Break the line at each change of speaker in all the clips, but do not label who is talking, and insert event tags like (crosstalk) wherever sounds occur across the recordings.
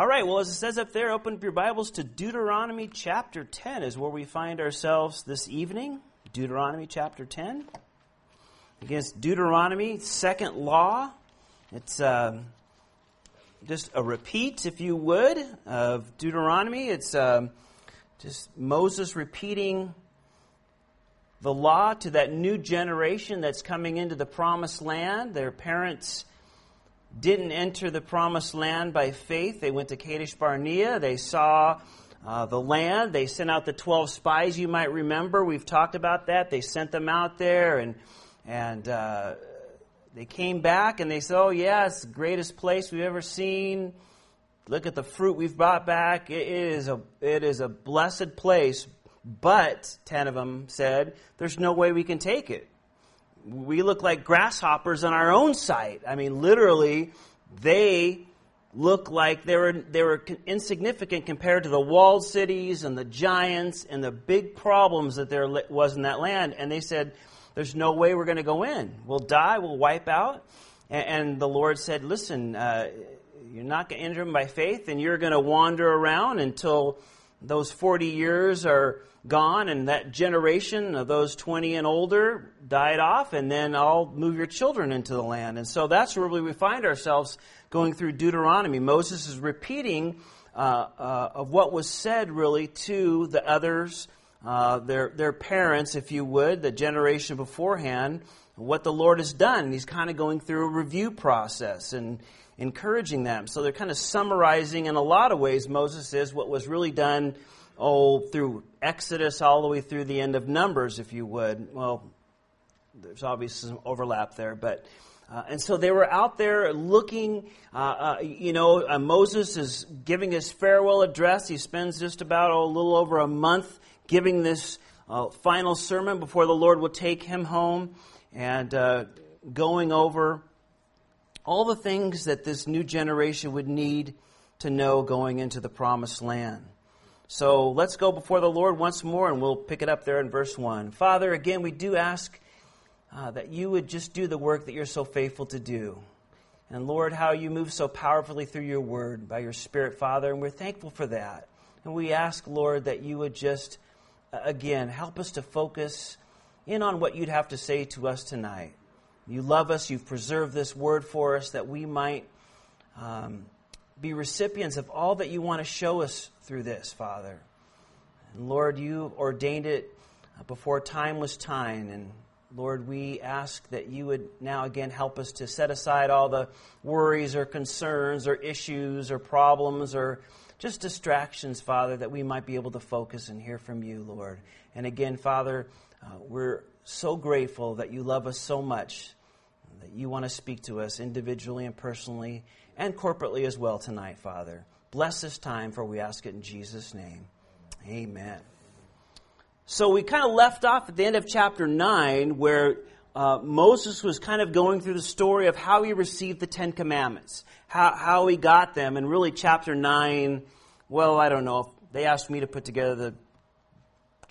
All right, well, as it says up there, open up your Bibles to Deuteronomy chapter 10 is where we find ourselves this evening. Deuteronomy chapter 10. Against Deuteronomy, second law. It's uh, just a repeat, if you would, of Deuteronomy. It's uh, just Moses repeating the law to that new generation that's coming into the promised land. Their parents didn't enter the promised land by faith. They went to Kadesh Barnea. They saw uh, the land. They sent out the 12 spies, you might remember. We've talked about that. They sent them out there and, and uh, they came back and they said, Oh, yeah, it's the greatest place we've ever seen. Look at the fruit we've brought back. It is a, it is a blessed place. But, 10 of them said, there's no way we can take it we look like grasshoppers on our own sight. I mean, literally, they look like they were, they were insignificant compared to the walled cities and the giants and the big problems that there was in that land. And they said, There's no way we're going to go in. We'll die, we'll wipe out. And, and the Lord said, Listen, uh, you're not going to enter them by faith, and you're going to wander around until those 40 years are gone and that generation of those 20 and older died off and then I'll move your children into the land. And so that's where we find ourselves going through Deuteronomy. Moses is repeating uh, uh, of what was said really to the others, uh, their, their parents, if you would, the generation beforehand, what the Lord has done. He's kind of going through a review process and encouraging them. So they're kind of summarizing in a lot of ways, Moses is, what was really done oh, through Exodus all the way through the end of Numbers, if you would. Well, there's obviously some overlap there, but. Uh, and so they were out there looking. Uh, uh, you know, uh, Moses is giving his farewell address. He spends just about oh, a little over a month giving this uh, final sermon before the Lord will take him home and uh, going over all the things that this new generation would need to know going into the promised land. So let's go before the Lord once more and we'll pick it up there in verse 1. Father, again, we do ask uh, that you would just do the work that you're so faithful to do. And Lord, how you move so powerfully through your word by your Spirit, Father, and we're thankful for that. And we ask, Lord, that you would just, uh, again, help us to focus in on what you'd have to say to us tonight. You love us, you've preserved this word for us that we might um, be recipients of all that you want to show us through this, Father. And Lord, you ordained it before time was time. And Lord, we ask that you would now again help us to set aside all the worries or concerns or issues or problems or just distractions, Father, that we might be able to focus and hear from you, Lord. And again, Father, uh, we're so grateful that you love us so much, that you want to speak to us individually and personally and corporately as well tonight, Father. Bless this time, for we ask it in Jesus' name. Amen. So we kind of left off at the end of chapter 9 where uh, Moses was kind of going through the story of how he received the Ten Commandments, how, how he got them, and really chapter 9, well, I don't know. They asked me to put together the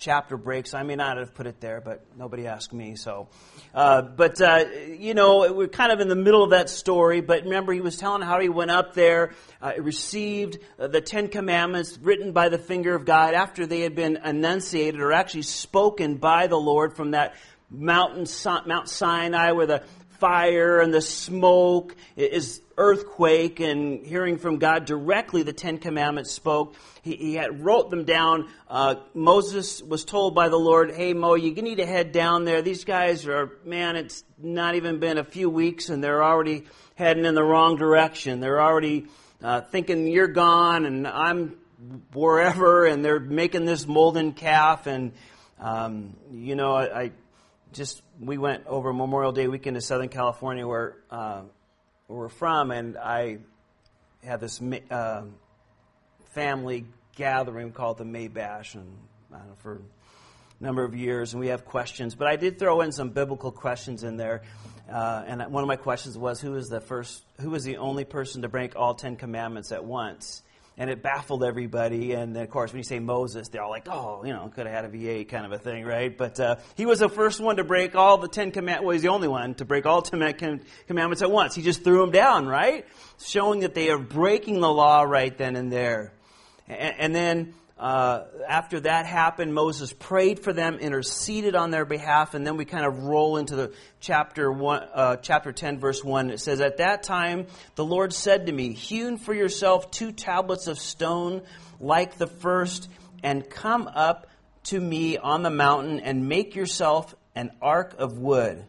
chapter breaks. I may not have put it there, but nobody asked me. So, uh, but uh, you know, we're kind of in the middle of that story. But remember, he was telling how he went up there, uh, received uh, the Ten Commandments written by the finger of God after they had been enunciated or actually spoken by the Lord from that mountain, Mount Sinai, where the fire and the smoke is earthquake and hearing from God directly the Ten Commandments spoke. He, he had wrote them down. Uh, Moses was told by the Lord, "Hey Mo, you need to head down there. These guys are man. It's not even been a few weeks and they're already heading in the wrong direction. They're already uh, thinking you're gone and I'm wherever, and they're making this molten calf. And um, you know, I, I, just we went over Memorial Day weekend to Southern California where." Uh, where we're from, and I had this uh, family gathering called the May Bash, and know, for a number of years, and we have questions. But I did throw in some biblical questions in there, uh, and one of my questions was, "Who is the first? Who is the only person to break all Ten Commandments at once?" And it baffled everybody. And of course, when you say Moses, they're all like, oh, you know, could have had a V8 kind of a thing, right? But uh, he was the first one to break all the Ten Commandments. Well, he's the only one to break all Ten Commandments at once. He just threw them down, right? Showing that they are breaking the law right then and there. And, and then uh, after that happened, Moses prayed for them, interceded on their behalf, and then we kind of roll into the chapter one, uh, chapter ten, verse one. It says, "At that time, the Lord said to me, Hewn for yourself two tablets of stone like the first, and come up to me on the mountain, and make yourself an ark of wood.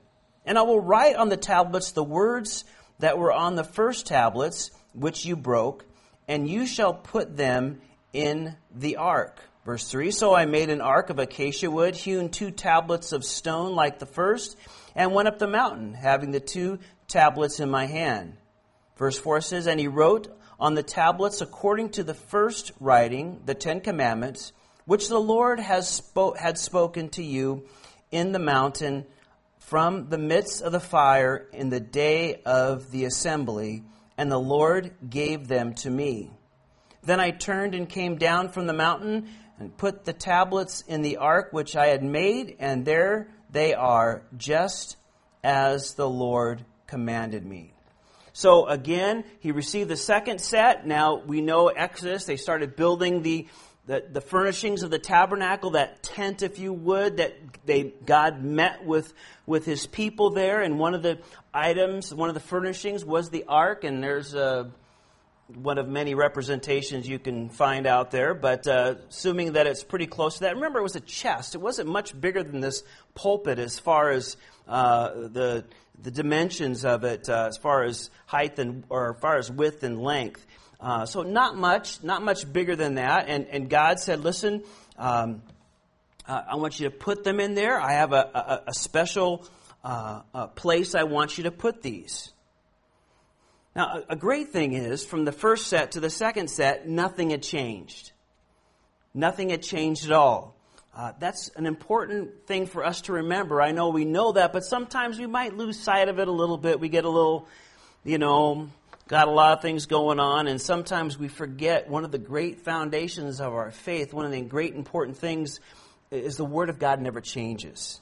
And I will write on the tablets the words that were on the first tablets, which you broke, and you shall put them." In the ark. Verse 3 So I made an ark of acacia wood, hewn two tablets of stone like the first, and went up the mountain, having the two tablets in my hand. Verse 4 says, And he wrote on the tablets according to the first writing, the Ten Commandments, which the Lord has spo- had spoken to you in the mountain from the midst of the fire in the day of the assembly, and the Lord gave them to me. Then I turned and came down from the mountain and put the tablets in the ark which I had made, and there they are, just as the Lord commanded me. So again, he received the second set. Now we know Exodus, they started building the, the, the, furnishings of the tabernacle, that tent, if you would, that they, God met with, with his people there. And one of the items, one of the furnishings was the ark. And there's a, one of many representations you can find out there, but uh, assuming that it's pretty close to that. Remember, it was a chest. It wasn't much bigger than this pulpit as far as uh, the the dimensions of it, uh, as far as height and or as far as width and length. Uh, so not much, not much bigger than that. And and God said, listen. Um, uh, I want you to put them in there. I have a, a, a special uh, place I want you to put these. Now, a great thing is, from the first set to the second set, nothing had changed. Nothing had changed at all. Uh, that's an important thing for us to remember. I know we know that, but sometimes we might lose sight of it a little bit. We get a little, you know, got a lot of things going on, and sometimes we forget one of the great foundations of our faith, one of the great important things is the Word of God never changes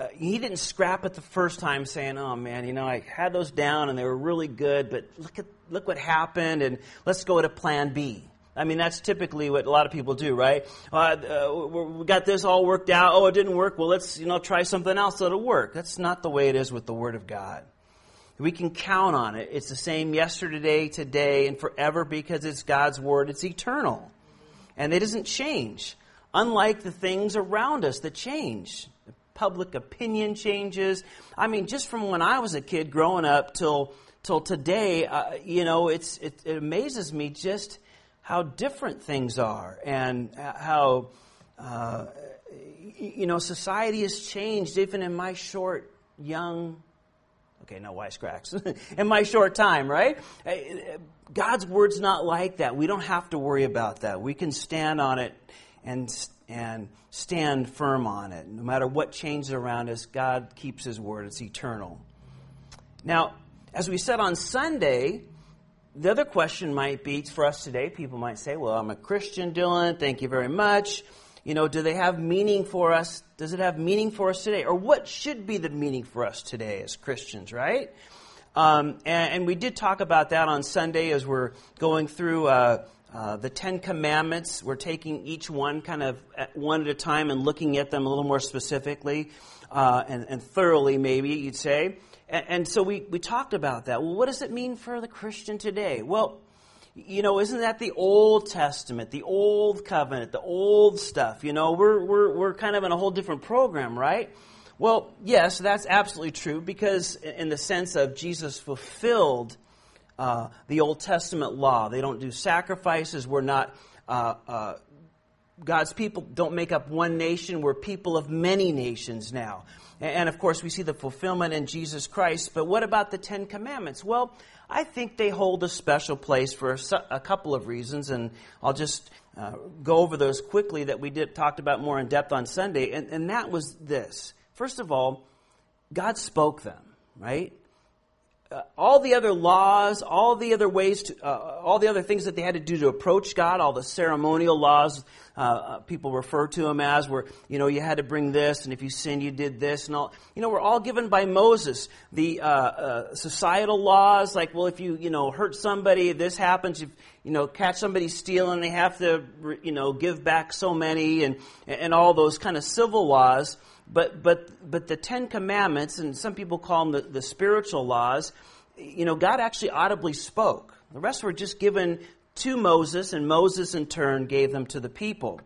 uh, he didn't scrap it the first time saying, oh man, you know, I had those down and they were really good, but look at, look what happened and let's go to plan B. I mean, that's typically what a lot of people do, right? Uh, uh, we got this all worked out. Oh, it didn't work. Well, let's, you know, try something else that'll work. That's not the way it is with the Word of God. We can count on it. It's the same yesterday, today, and forever because it's God's Word. It's eternal. And it doesn't change. Unlike the things around us that change public opinion changes. I mean, just from when I was a kid growing up till till today, uh, you know, it's it, it, amazes me just how different things are and how uh, you know society has changed even in my short young okay no wisecracks (laughs) in my short time right? Uh, god's word's not like that. We don't have to worry about that. We can stand on it and and stand firm on it. No matter what changes around us, God keeps His word. It's eternal. Now, as we said on Sunday, the other question might be for us today, people might say, Well, I'm a Christian, Dylan. Thank you very much. You know, do they have meaning for us? Does it have meaning for us today? Or what should be the meaning for us today as Christians, right? Um, and, and, we did talk about that on Sunday as we're going through uh, uh, the Ten Commandments, we're taking each one kind of at one at a time and looking at them a little more specifically uh, and, and, thoroughly, maybe you'd say. And, and, so we, we talked about that. Well, what does it mean for the Christian today? Well, you know, isn't that the Old Testament, the Old Covenant, the old stuff? You know, we're, we're, we're kind of in a whole different program, right? Well, yes, that's absolutely true because, in the sense of Jesus fulfilled uh, the Old Testament law. They don't do sacrifices. We're not. Uh, uh, God's people don't make up one nation. We're people of many nations now. And, and of course, we see the fulfillment in Jesus Christ. But what about the Ten Commandments? Well, I think they hold a special place for a, a couple of reasons, and I'll just uh, go over those quickly that we did talked about more in depth on Sunday. And, and that was this: first of all, God spoke them, right? Uh, all the other laws, all the other ways to, uh, all the other things that they had to do to approach God, all the ceremonial laws, uh, uh people refer to them as, where, you know, you had to bring this, and if you sinned, you did this, and all, you know, were all given by Moses. The, uh, uh, societal laws, like, well, if you, you know, hurt somebody, this happens, if, you know, catch somebody stealing, they have to, you know, give back so many, and, and all those kind of civil laws. But, but, but the Ten Commandments, and some people call them the, the spiritual laws, you know, God actually audibly spoke. The rest were just given to Moses, and Moses in turn gave them to the people.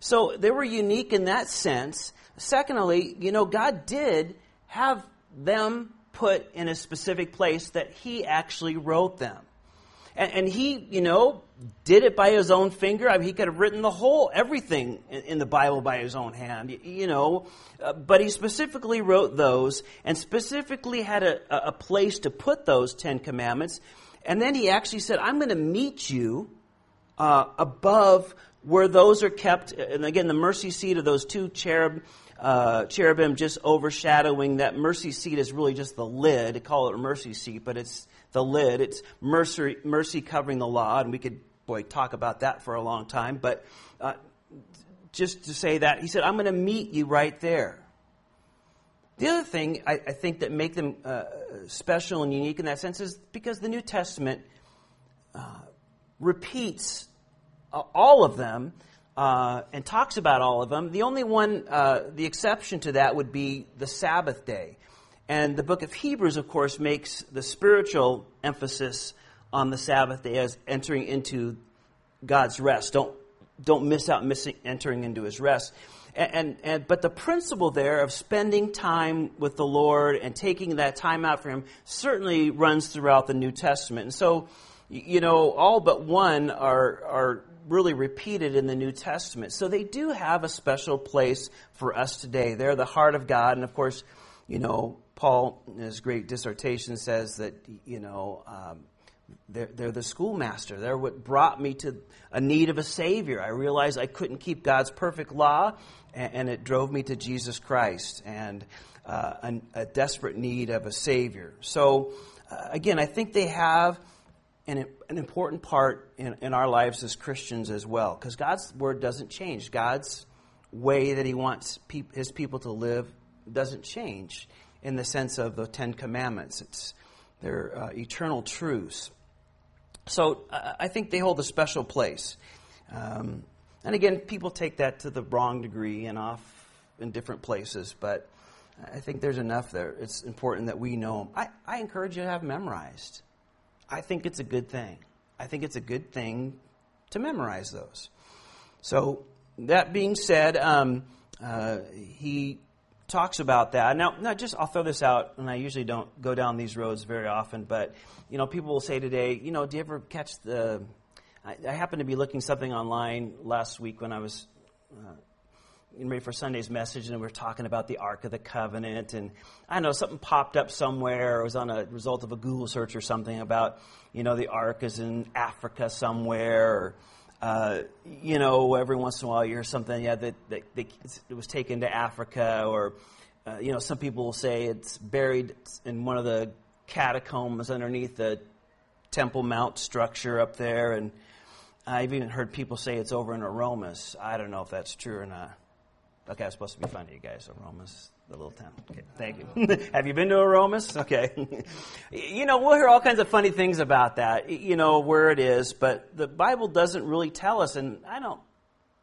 So they were unique in that sense. Secondly, you know, God did have them put in a specific place that He actually wrote them. And, and, he, you know, did it by his own finger. I mean, he could have written the whole, everything in, in the Bible by his own hand, you, you know. Uh, but he specifically wrote those and specifically had a, a place to put those Ten Commandments. And then he actually said, I'm going to meet you uh, above where those are kept. And again, the mercy seat of those two cherub, uh, cherubim just overshadowing that mercy seat is really just the lid. Call it a mercy seat, but it's the lid. It's mercy, mercy covering the law, and we could, boy, talk about that for a long time. But uh, just to say that, he said, I'm going to meet you right there. The other thing I, I think that make them uh, special and unique in that sense is because the New Testament uh, repeats uh, all of them uh, and talks about all of them. The only one, uh, the exception to that would be the Sabbath day. And the book of Hebrews, of course, makes the spiritual emphasis on the Sabbath day as entering into God's rest. Don't, don't miss out missing entering into his rest. And, and, and, but the principle there of spending time with the Lord and taking that time out for him certainly runs throughout the New Testament. And so, you know, all but one are, are really repeated in the New Testament. So they do have a special place for us today. They're the heart of God. And of course, you know, Paul, in his great dissertation, says that, you know, um, they're, they're, the schoolmaster. They're what brought me to a need of a Savior. I realized I couldn't keep God's perfect law, and, and it drove me to Jesus Christ and uh, an, a desperate need of a Savior. So, uh, again, I think they have an, an important part in, in our lives as Christians as well, because God's Word doesn't change. God's way that He wants His people to live doesn't change in the sense of the Ten Commandments. It's their uh, eternal truths. So uh, I think they hold a special place. Um, and again, people take that to the wrong degree and off in different places, but I think there's enough there. It's important that we know them. I, I encourage you to have memorized. I think it's a good thing. I think it's a good thing to memorize those. So, that being said, um, uh, he talks about that. Now, now, just I'll throw this out, and I usually don't go down these roads very often, but you know, people will say today, you know, do you ever catch the? I, I happened to be looking something online last week when I was. Uh, getting ready for Sunday's message, and we were talking about the Ark of the Covenant, and I don't know something popped up somewhere. It was on a result of a Google search or something about, you know, the Ark is in Africa somewhere, or uh, you know, every once in a while you hear something, yeah, that, that, that it was taken to Africa, or, uh, you know, some people will say it's buried in one of the catacombs underneath the Temple Mount structure up there, and I've even heard people say it's over in Aromas. I don't know if that's true or not. Okay, I'm supposed to be funny, you guys. Aromas the little town. Okay, thank you. (laughs) Have you been to Aromas? Okay. (laughs) you know, we'll hear all kinds of funny things about that, you know, where it is, but the Bible doesn't really tell us, and I don't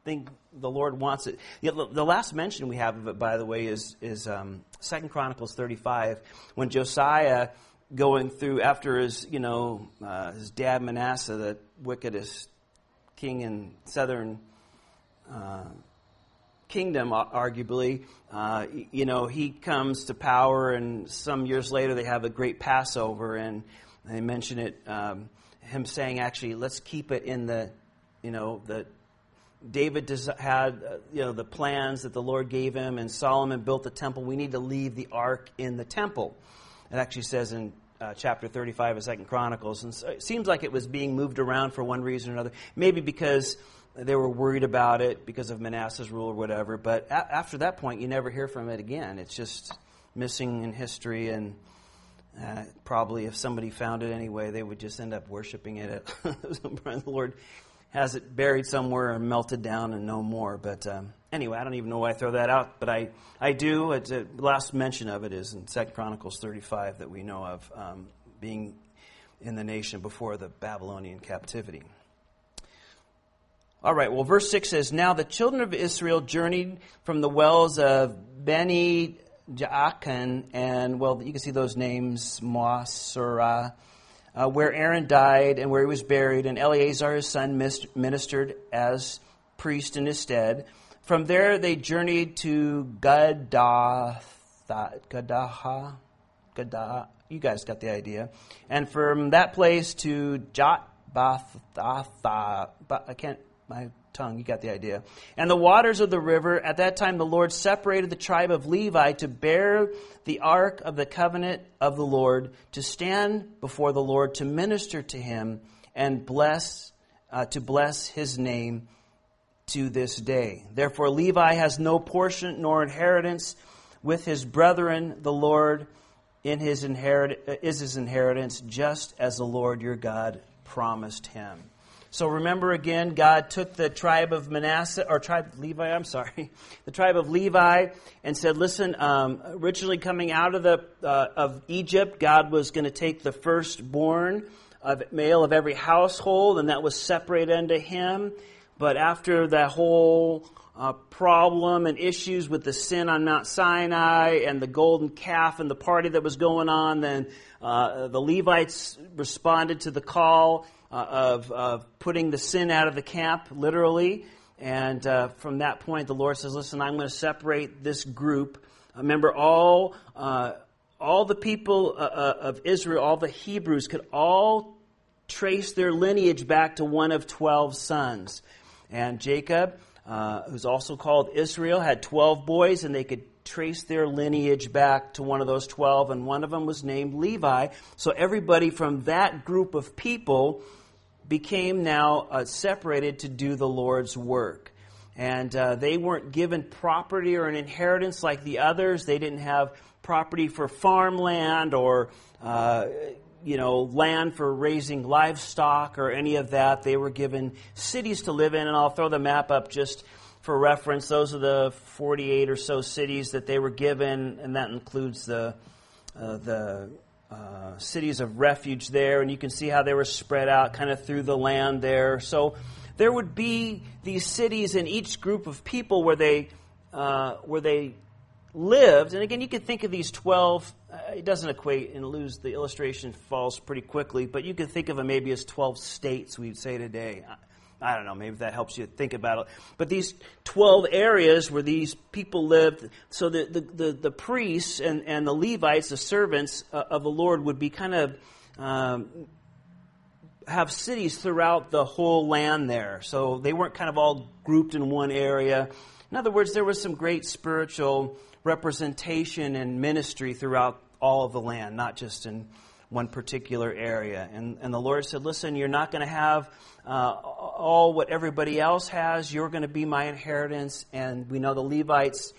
think the Lord wants it. The last mention we have of it, by the way, is, is um, 2 Chronicles 35, when Josiah going through after his, you know, uh, his dad Manasseh, the wickedest king in southern uh, kingdom, arguably. Uh, you know, he comes to power, and some years later they have a great Passover, and they mention it. Um, him saying, actually, let's keep it in the, you know, the David had, uh, you know, the plans that the Lord gave him, and Solomon built the temple. We need to leave the ark in the temple. It actually says in uh, chapter 35 of Second Chronicles, and so it seems like it was being moved around for one reason or another. Maybe because they were worried about it because of Manasseh's rule or whatever. But a- after that point, you never hear from it again. It's just missing in history, and Uh, probably, if somebody found it anyway, they would just end up worshiping it. (laughs) the Lord has it buried somewhere and melted down and no more. But um, anyway, I don't even know why I throw that out, but I, I do. It's a, last mention of it is in Second Chronicles 35 that we know of um, being in the nation before the Babylonian captivity. All right, well, verse 6 says, Now the children of Israel journeyed from the wells of Beni Jaakan, and, well, you can see those names, Moserah, uh, where Aaron died and where he was buried, and Eleazar his son ministered as priest in his stead. From there they journeyed to Gadaha, Gadaha, Gadaha. You guys got the idea. And from that place to Jotbathatha. I can't. My tongue. You got the idea. And the waters of the river, at that time the Lord separated the tribe of Levi to bear the ark of the covenant of the Lord, to stand before the Lord, to minister to him, and bless, uh, to bless his name to this day. Therefore Levi has no portion nor inheritance with his brethren, the Lord in his inherit- is his inheritance, just as the Lord your God promised him. So remember again, God took the tribe of Manasseh, or tribe Levi, I'm sorry, (laughs) the tribe of Levi, and said, listen, um, originally coming out of, the, uh, of Egypt, God was going to take the firstborn of male of every household, and that was separated unto him. But after that whole uh, problem and issues with the sin on Mount Sinai and the golden calf and the party that was going on, then uh, the Levites responded to the call uh, of, of putting the sin out of the camp, literally. And uh, from that point, the Lord says, Listen, I'm going to separate this group. Remember, all, uh, all the people uh, uh, of Israel, all the Hebrews, could all trace their lineage back to one of 12 sons. And Jacob, uh, who's also called Israel, had 12 boys, and they could trace their lineage back to one of those 12, and one of them was named Levi. So everybody from that group of people became now uh, separated to do the Lord's work. And uh, they weren't given property or an inheritance like the others. They didn't have property for farmland or, uh, you know, land for raising livestock or any of that. They were given cities to live in. And I'll throw the map up just for reference. Those are the 48 or so cities that they were given, and that includes the, uh, the uh, cities of refuge there, and you can see how they were spread out kind of through the land there. So there would be these cities in each group of people where they uh, where they lived. And again, you could think of these twelve. Uh, it doesn't equate and lose the illustration falls pretty quickly, but you could think of them maybe as twelve states. We'd say today. I don't know, maybe that helps you think about it. But these 12 areas where these people lived, so the, the, the, the priests and, and the Levites, the servants uh, of the Lord, would be kind of um, have cities throughout the whole land there. So they weren't kind of all grouped in one area. In other words, there was some great spiritual representation and ministry throughout all of the land, not just in one particular area. And, and the Lord said, Listen, you're not going to have uh, all what everybody else has. You're going to be my inheritance. And we know the Levites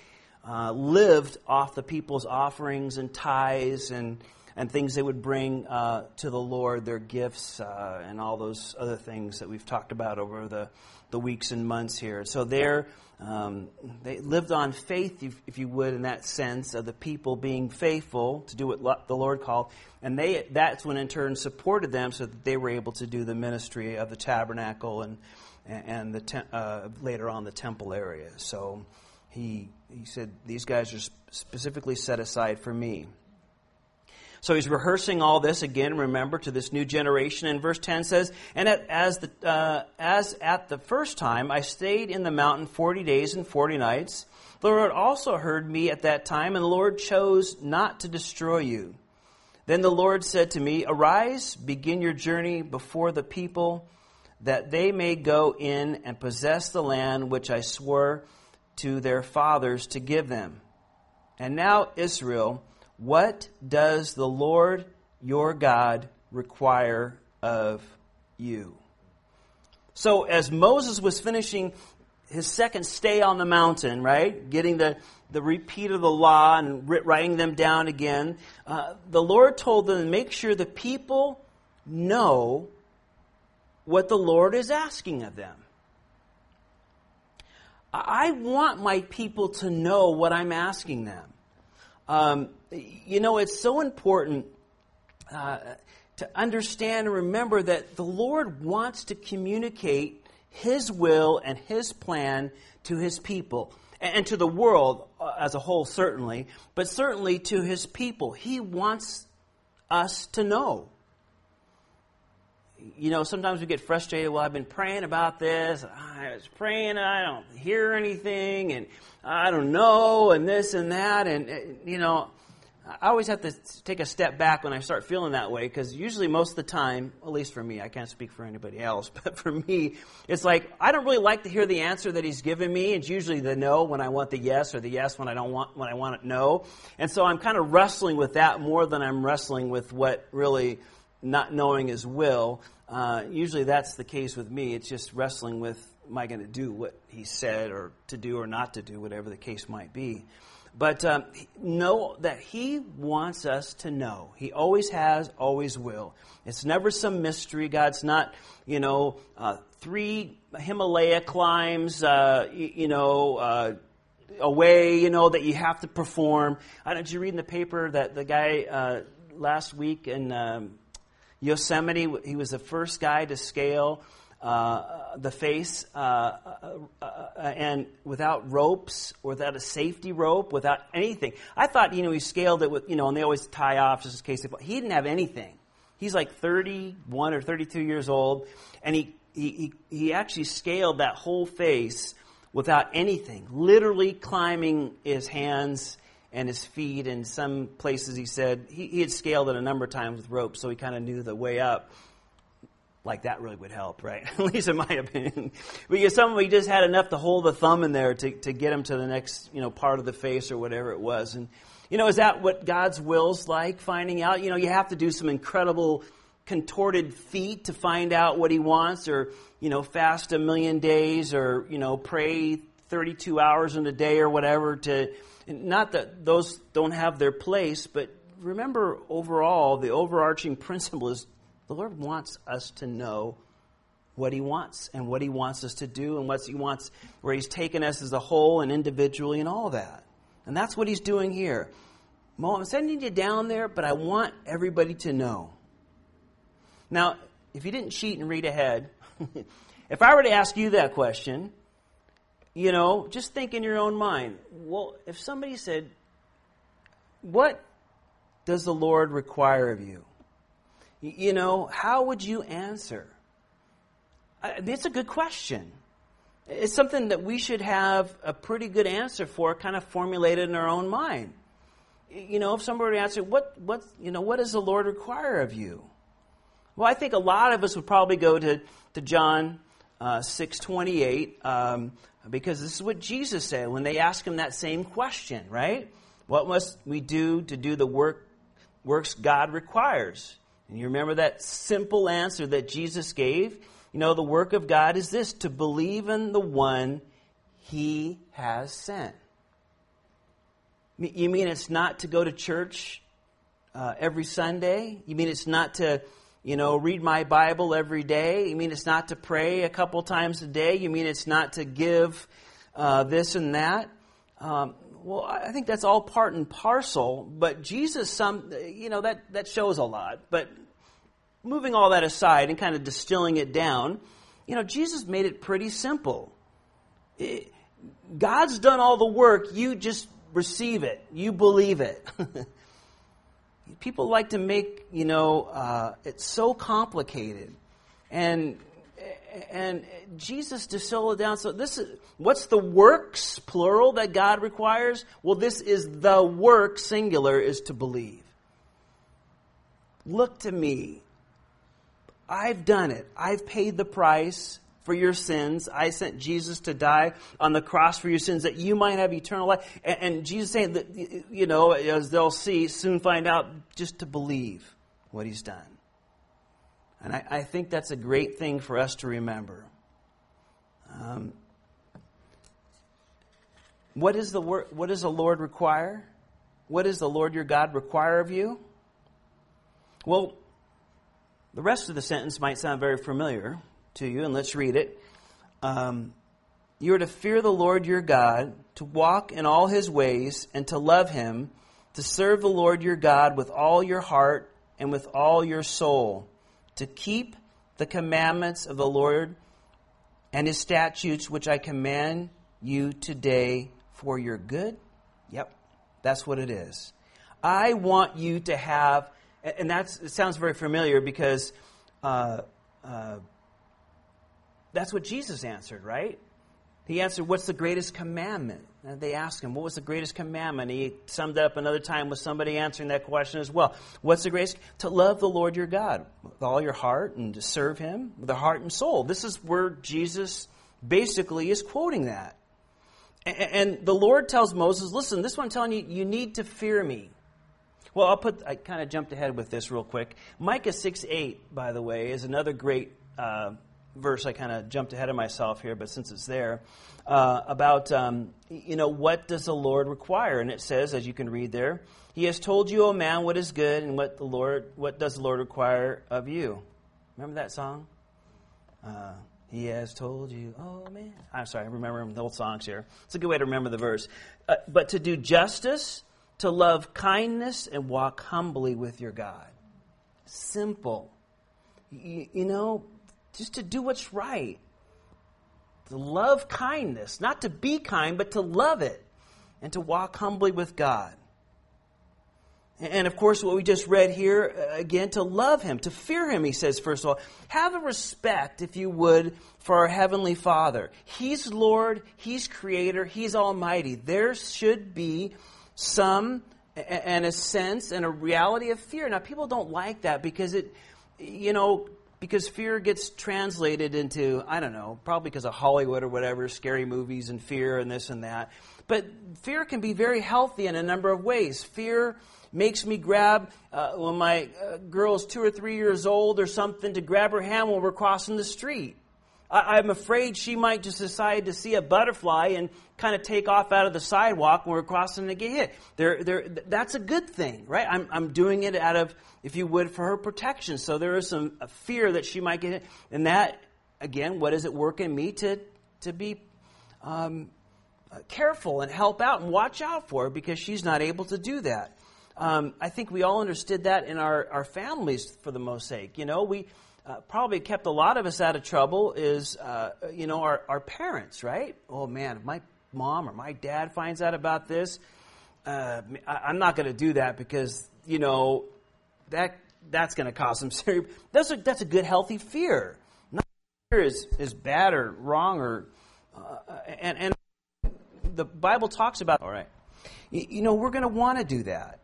uh, lived off the people's offerings and tithes and, and things they would bring uh, to the Lord, their gifts, uh, and all those other things that we've talked about over the, the weeks and months here. So they're um, they lived on faith, if, if, you would, in that sense of the people being faithful to do what the Lord called, and they that's when in turn supported them, so that they were able to do the ministry of the tabernacle and and the te- uh, later on the temple area. So he he said these guys are specifically set aside for me. So he's rehearsing all this again, remember, to this new generation. And verse 10 says, And at, as, the, uh, as at the first time I stayed in the mountain 40 days and 40 nights, the Lord also heard me at that time, and the Lord chose not to destroy you. Then the Lord said to me, Arise, begin your journey before the people, that they may go in and possess the land which I swore to their fathers to give them. And now, Israel, what does the Lord your God require of you? So, as Moses was finishing his second stay on the mountain, right? Getting the, the repeat of the law and writing them down again. Uh, the Lord told them make sure the people know what the Lord is asking of them. I want my people to know what I'm asking them. Um, you know, it's so important uh, to understand and remember that the Lord wants to communicate His will and His plan to His people and to the world uh, as a whole, certainly, but certainly to His people. He wants us to know. You know, sometimes we get frustrated. Well, I've been praying about this. I was praying, and I don't hear anything, and I don't know, and this and that, and you know, I always have to take a step back when I start feeling that way because usually most of the time, at least for me, I can't speak for anybody else, (laughs) but for me, it's like I don't really like to hear the answer that he's given me. It's usually the no when I want the yes or the yes when I don't want when I want it no. And so I'm kind of wrestling with that more than I'm wrestling with what really not knowing his will. Uh, usually that's the case with me. It's just wrestling with am I going to do what he said or to do or not to do, whatever the case might be. But um, know that He wants us to know. He always has, always will. It's never some mystery. God's not, you know, uh, three Himalaya climbs, uh, you, you, know, uh, away, you know, that you have to perform. I did you read in the paper that the guy uh, last week in um, Yosemite, he was the first guy to scale uh, the face uh, uh, uh, and without ropes, without a safety rope, without anything. I thought, you know, he scaled it with, you know, and they always tie off just in case they. He didn't have anything. He's like 31 or 32 years old, and he, he, he actually scaled that whole face without anything, literally climbing his hands and his feet. In some places, he said he, he had scaled it a number of times with ropes, so he kind of knew the way up like that really would help, right? (laughs) At least in my opinion. because some of just had enough to hold the thumb in there to, to get him to the next, you know, part of the face or whatever it was. And, you know, is that what God's will's like, finding out? You know, you have to do some incredible contorted feet to find out what he wants or, you know, fast a million days or, you know, pray 32 hours in a day or whatever to, not that those don't have their place, but remember overall, the overarching principle is the Lord wants us to know what He wants and what He wants us to do and what He wants, where He's taken us as a whole and individually and all that. And that's what He's doing here. Mo, I'm sending you down there, but I want everybody to know. Now, if you didn't cheat and read ahead, (laughs) if I were to ask you that question, you know, just think in your own mind. Well, if somebody said, What does the Lord require of you? You know, how would you answer? It's a good question. It's something that we should have a pretty good answer for, kind of formulated in our own mind. You know, if somebody asked what, what, you know, what does the Lord require of you? Well, I think a lot of us would probably go to, to John uh, 6.28, um, because this is what Jesus said when they asked him that same question, right? What must we do to do the work, works God requires? And you remember that simple answer that Jesus gave? You know, the work of God is this to believe in the one he has sent. You mean it's not to go to church uh, every Sunday? You mean it's not to, you know, read my Bible every day? You mean it's not to pray a couple times a day? You mean it's not to give uh, this and that? Um, well, I think that's all part and parcel, but Jesus, some, you know, that, that shows a lot. But moving all that aside and kind of distilling it down, you know, Jesus made it pretty simple. It, God's done all the work, you just receive it, you believe it. (laughs) People like to make, you know, uh, it so complicated. And and Jesus distilled it down. So this is what's the works plural that God requires? Well, this is the work singular is to believe. Look to me. I've done it. I've paid the price for your sins. I sent Jesus to die on the cross for your sins that you might have eternal life. And, and Jesus saying that, you know, as they'll see, soon find out, just to believe what he's done. And I, I think that's a great thing for us to remember. Um, What, is the wor- what does the Lord require? What does the Lord your God require of you? Well, the rest of the sentence might sound very familiar to you, and let's read it. Um, you are to fear the Lord your God, to walk in all his ways, and to love him, to serve the Lord your God with all your heart and with all your soul, to keep the commandments of the Lord and his statutes, which I command you today for your good. Yep, that's what it is. I want you to have, and that sounds very familiar because uh, uh, that's what Jesus answered, right? He answered, What's the greatest commandment? And they asked him, What was the greatest commandment? He summed it up another time with somebody answering that question as well. What's the greatest? To love the Lord your God with all your heart and to serve him with a heart and soul. This is where Jesus basically is quoting that. And the Lord tells Moses, Listen, this one I'm telling you, you need to fear me. Well, I'll put, I kind of jumped ahead with this real quick. Micah 6 8, by the way, is another great uh, verse. I kind of jumped ahead of myself here, but since it's there, uh, about, um, you know, what does the Lord require? And it says, as you can read there, He has told you, O man, what is good, and what the Lord, what does the Lord require of you? Remember that song? Uh, he has told you, oh man. I'm sorry, I remember the old songs here. It's a good way to remember the verse. Uh, but to do justice, to love kindness, and walk humbly with your God. Simple. You, you know, just to do what's right. To love kindness, not to be kind, but to love it, and to walk humbly with God. And of course, what we just read here, uh, again, to love Him, to fear Him, He says, first of all. Have a respect, if you would, for our Heavenly Father. He's Lord, He's Creator, He's Almighty. There should be some, and a sense, and a reality of fear. Now, people don't like that because it, you know, because fear gets translated into, I don't know, probably because of Hollywood or whatever, scary movies and fear and this and that. But fear can be very healthy in a number of ways. Fear makes me grab, uh, when my uh, girl's two or three years old or something, to grab her hand when we're crossing the street. I, I'm afraid she might just decide to see a butterfly and kind of take off out of the sidewalk when we're crossing and get hit. There, there, that's a good thing, right? I'm, I'm doing it out of, if you would, for her protection. So there is some fear that she might get hit. And that, again, what does it work in me to, to be um, careful and help out and watch out for her because she's not able to do that. Um, I think we all understood that in our, our families for the most sake. You know, we uh, probably kept a lot of us out of trouble is, uh, you know, our, our parents, right? Oh man, if my mom or my dad finds out about this, uh, I, am not going to do that because, you know, that that's going to cause some (laughs) serious. That's a, that's a good, healthy fear. Not fear is, is bad or wrong or. Uh, and, and the Bible talks about, all right, you, you know, we're going to want to do that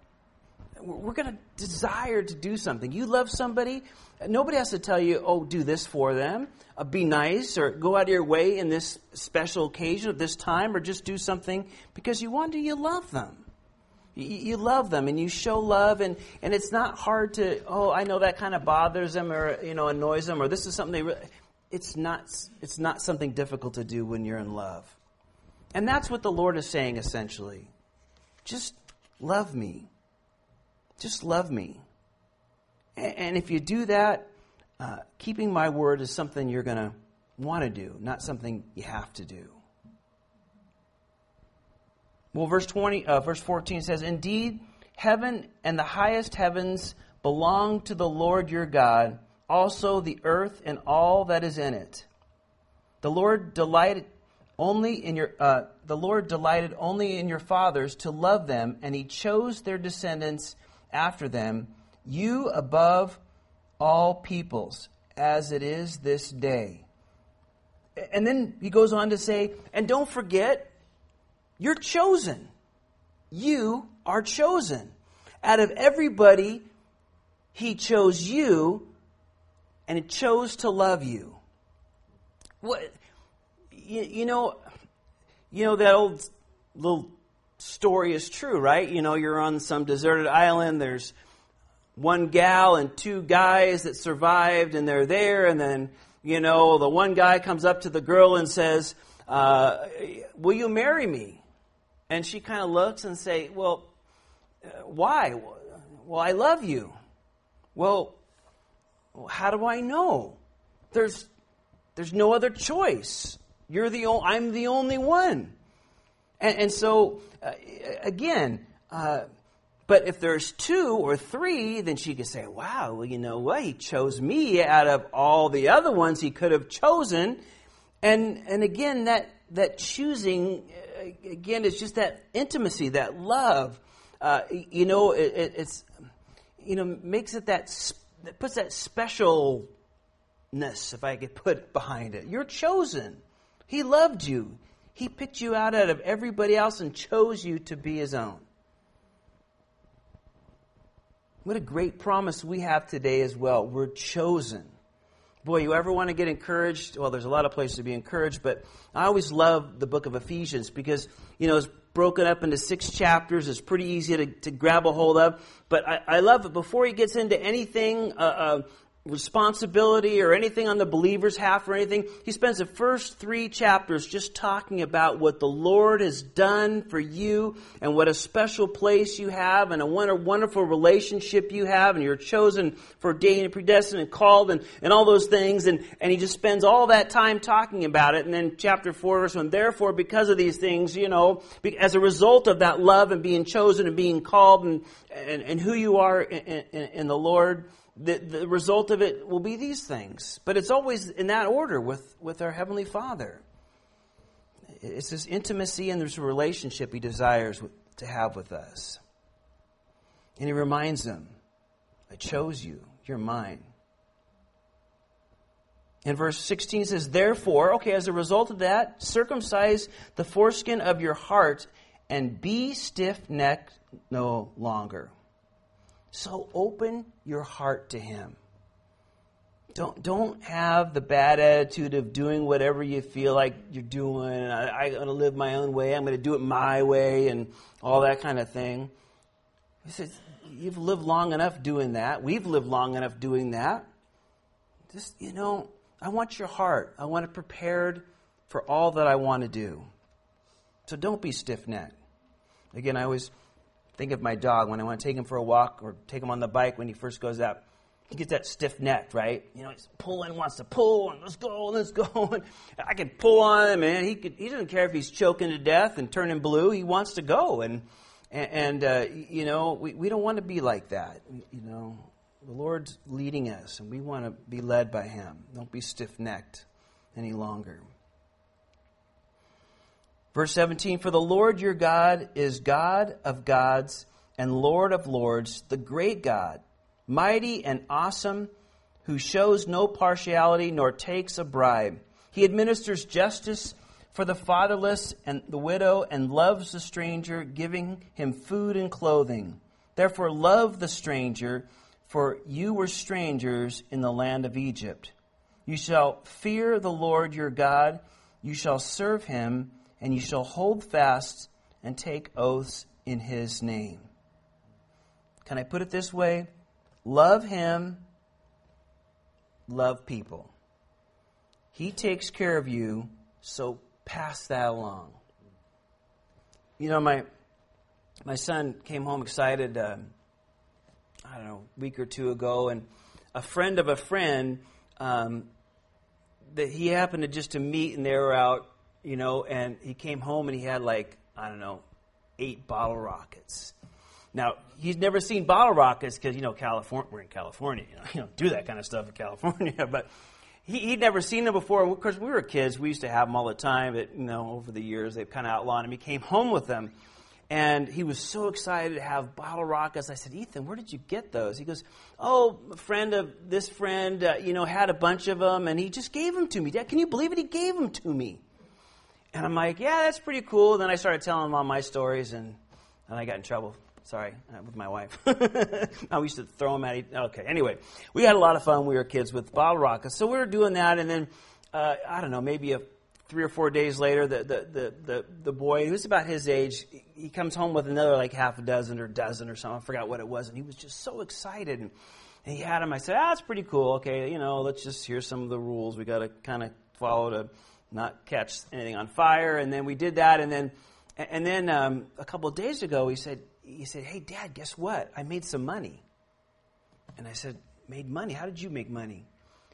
we're going to desire to do something. You love somebody, nobody has to tell you, oh, do this for them, uh, be nice, or go out of your way in this special occasion of this time, or just do something because you want to, you love them. You, you love them and you show love, and, and it's not hard to, oh, I know that kind of bothers them or, you know, annoys them, or this is something they really, it's not, it's not something difficult to do when you're in love. And that's what the Lord is saying essentially. Just love me. Just love me. And if you do that, uh, keeping my word is something you're going to want to do, not something you have to do. Well, verse 20, uh, verse 14 says, Indeed, heaven and the highest heavens belong to the Lord your God, also the earth and all that is in it. The Lord delighted only in your uh, the Lord delighted only in your fathers to love them, and He chose their descendants after them, you above all peoples, as it is this day. And then he goes on to say, and don't forget, you're chosen. You are chosen. Out of everybody, he chose you and it chose to love you. What you, you know, you know that old little story is true, right? You know, you're on some deserted island, there's one gal and two guys that survived, and they're there, and then, you know, the one guy comes up to the girl and says, uh, Will you marry me? And she kind of looks and say, Well, why? Well, I love you. Well, how do I know? There's, there's no other choice. You're the o- I'm the only one. And, and so, uh, again, uh, but if there's two or three, then she could say, wow, well, you know what? He chose me out of all the other ones he could have chosen. And, and again, that, that choosing, uh, again, is just that intimacy, that love. Uh, you know, it, it's, you know, makes it that, that puts that specialness, if I could put behind it. You're chosen. He loved you. He picked you out out of everybody else and chose you to be his own. What a great promise we have today as well. We're chosen. Boy, you ever want to get encouraged? Well, there's a lot of places to be encouraged, but I always love the book of Ephesians because, you know, it's broken up into six chapters. It's pretty easy to, to grab a hold of. But I, I love it. Before he gets into anything, uh, uh, responsibility or anything on the believer's half or anything. He spends the first three chapters just talking about what the Lord has done for you and what a special place you have and a wonderful relationship you have and you're chosen for ordained and predestined and called and, and all those things. And, and he just spends all that time talking about it. And then chapter 4 verse 1, therefore because of these things, you know, as a result of that love and being chosen and being called and, and, and who you are in, in, in the Lord, the, the result of it will be these things. But it's always in that order with, with our Heavenly Father. It's this intimacy and this relationship He desires to have with us. And He reminds them, I chose you, you're mine. And verse 16 says, Therefore, okay, as a result of that, circumcise the foreskin of your heart and be stiff necked no longer. So open your heart to Him. Don't, don't have the bad attitude of doing whatever you feel like you're doing. I, am going to live my own way. I'm going to do it my way and all that kind of thing. He says, You've lived long enough doing that. We've lived long enough doing that. Just, you know, I want your heart. I want it prepared for all that I want to do. So don't be stiff necked. Again, I always think of my dog when I want to take him for a walk or take him on the bike when he first goes out. He gets that stiff neck, right? You know, he's pulling, wants to pull, and let's go, (laughs) let's go. And I can pull on him, man. He could, he doesn't care if he's choking to death and turning blue. He wants to go, and and, uh, you know, we, we don't want to be like that. You know, the Lord's leading us, and we want to be led by Him. Don't be stiff necked any longer. Verse 17 For the Lord your God is God of gods and Lord of lords, the great God, mighty and awesome, who shows no partiality nor takes a bribe. He administers justice for the fatherless and the widow and loves the stranger, giving him food and clothing. Therefore, love the stranger, for you were strangers in the land of Egypt. You shall fear the Lord your God, you shall serve him and you shall hold fast and take oaths in his name. Can I put it this way? Love him, love people. He takes care of you, so pass that along. You know, my my son came home excited. Uh, I don't know, a week or two ago, and a friend of a friend um, that he happened to just to meet, and they were out you know, and he came home and he had like, I don't know, eight bottle rockets. Now, he's never seen bottle rockets because, you know, California, we're in California, you know, (laughs) you don't do that kind of stuff in California, (laughs) but he, he'd never seen them before. Of course, we were kids, we used to have them all the time, but, you know, over the years, they've kind of outlawed him. He came home with them. And he was so excited to have bottle rockets. I said, Ethan, where did you get those? He goes, Oh, a friend of this friend, uh, you know, had a bunch of them, and he just gave them to me. Dad, can you believe it? He gave them to me. And I'm like, yeah, that's pretty cool. Then I started telling him all my stories, and, and I got in trouble. Sorry, uh, with my wife. (laughs) I used to throw them at each. Okay, anyway, we had a lot of fun we were kids with bottle rockets. So we were doing that, and then uh, I don't know, maybe a three or four days later, the, the, the, the, the boy, who's about his age, he comes home with another like half a dozen or dozen or something. I forgot what it was. And he was just so excited. And, and he had them. I said, ah, that's pretty cool. Okay, you know, let's just hear some of the rules. We got to kind of follow to not catch anything on fire. And then we did that, and then And then um, a couple of days ago, he said, he said, hey, Dad, guess what? I made some money. And I said, made money? How did you make money?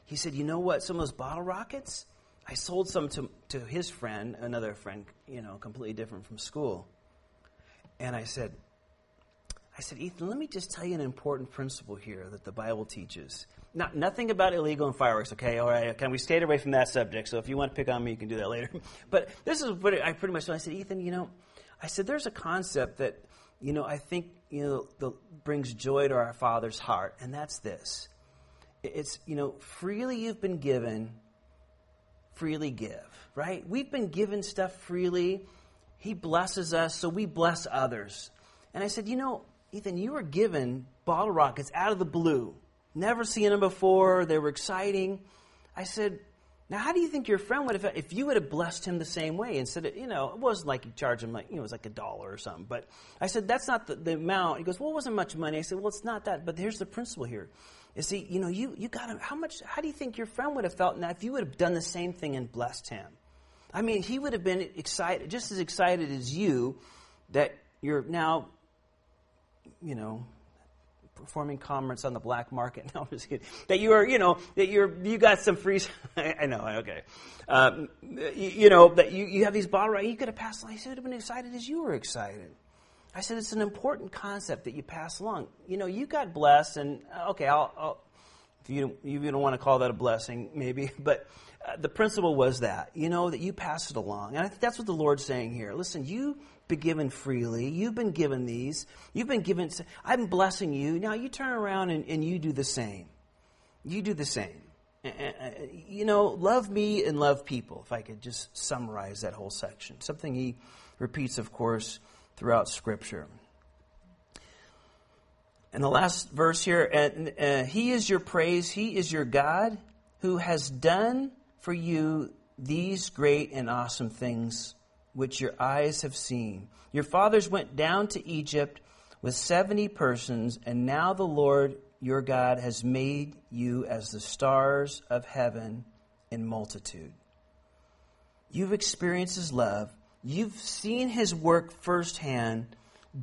He said, you know what? Some of those bottle rockets, I sold some to, to his friend, another friend, you know, completely different from school. And I said, I said, Ethan, let me just tell you an important principle here that the Bible teaches. Not, nothing about illegal and fireworks, okay? All right, can we stayed away from that subject? So if you want to pick on me, you can do that later. (laughs) But this is what I pretty much I said, Ethan, you know, I said, there's a concept that, you know, I think, you know, the, brings joy to our Father's heart, and that's this. It's, you know, freely you've been given, freely give, right? We've been given stuff freely. He blesses us, so we bless others. And I said, you know, Ethan, you were given bottle rockets out of the blue. Never seen them before. They were exciting. I said, now how do you think your friend would have, if you would have blessed him the same way instead of, you know, it wasn't like you charged him like, you know, it was like a dollar or something. But I said, that's not the, the amount. He goes, well, it wasn't much money. I said, well, it's not that. But here's the principle here. You see, you know, you, you got him, how much, how do you think your friend would have felt now if you would have done the same thing and blessed him? I mean, he would have been excited, just as excited as you that you're now you know, performing commerce on the black market. (laughs) No, I'm just kidding. That you are, you know, that you're, you got some free. (laughs) I know, okay. Um, you, you, know that you, you have these bottle right. You could have passed along. He would have been excited as you were excited. I said it's an important concept that you pass along. You know, you got blessed, and uh, okay, I'll, I'll if you you don't want to call that a blessing, maybe, (laughs) but uh, the principle was that you know that you pass it along, and I think that's what the Lord's saying here. Listen, you been given freely. You've been given these. You've been given. I'm blessing you. Now you turn around and, and you do the same. You do the same. You know, love me and love people, if I could just summarize that whole section. Something he repeats, of course, throughout Scripture. And the last verse here, and uh, He is your praise, He is your God, who has done for you these great and awesome things which your eyes have seen. Your fathers went down to Egypt with 70 persons, and now the Lord your God has made you as the stars of heaven in multitude. You've experienced his love, you've seen his work firsthand.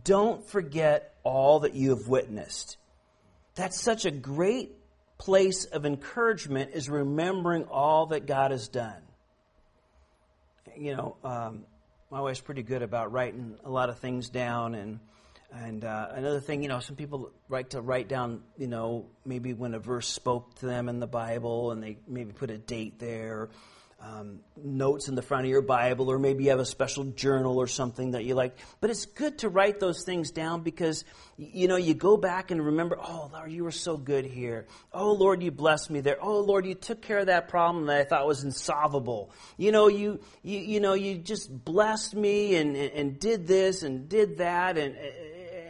Don't forget all that you have witnessed. That's such a great place of encouragement is remembering all that God has done. You know, um, my wife's pretty good about writing a lot of things down and and uh, another thing, you know, some people like to write down, you know, maybe when a verse spoke to them in the Bible, and they maybe put a date there, um, notes in the front of your Bible, or maybe you have a special journal or something that you like. But it's good to write those things down because, you know, you go back and remember, oh, Lord, you were so good here. Oh, Lord, you blessed me there. Oh, Lord, you took care of that problem that I thought was insolvable. You know, you, you, you know, you just blessed me and, and, and did this and did that. And,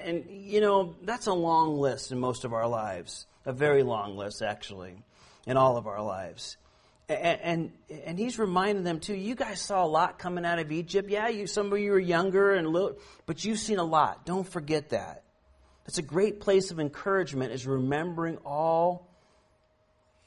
and, you know, that's a long list in most of our lives. A very long list, actually, in all of our lives. And, and, he's reminding them too. You guys saw a lot coming out of Egypt. Yeah, you some of you were younger and little, but you've seen a lot. Don't forget that. It's a great place of encouragement. Is remembering all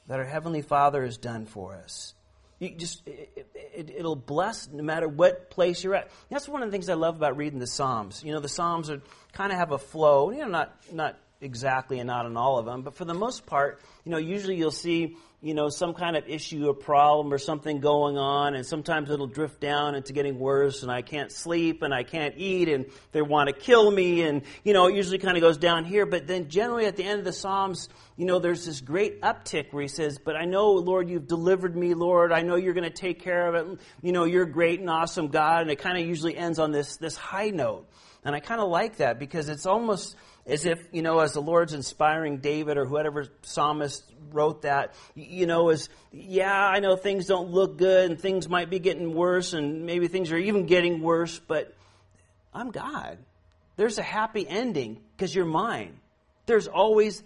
that our heavenly Father has done for us. You just it, it, will bless no matter what place you're at. That's one of the things I love about reading the Psalms. You know, the Psalms are kind of have a flow. You know, not not exactly and not in all of them, but for the most part, you know, usually you'll see you know, some kind of issue or problem or something going on, and sometimes it'll drift down into getting worse, and I can't sleep, and I can't eat, and they want to kill me, and, you know, it usually kind of goes down here. But then generally at the end of the Psalms, you know, there's this great uptick where he says, But I know, Lord, you've delivered me, Lord. I know you're going to take care of it. You know, you're great and awesome God. And it kind of usually ends on this, this high note. And I kind of like that because it's almost as if, you know, as the Lord's inspiring David or whoever psalmist wrote that, you know, as, yeah, I know things don't look good and things might be getting worse and maybe things are even getting worse, but I'm God. There's a happy ending because you're mine. There's always,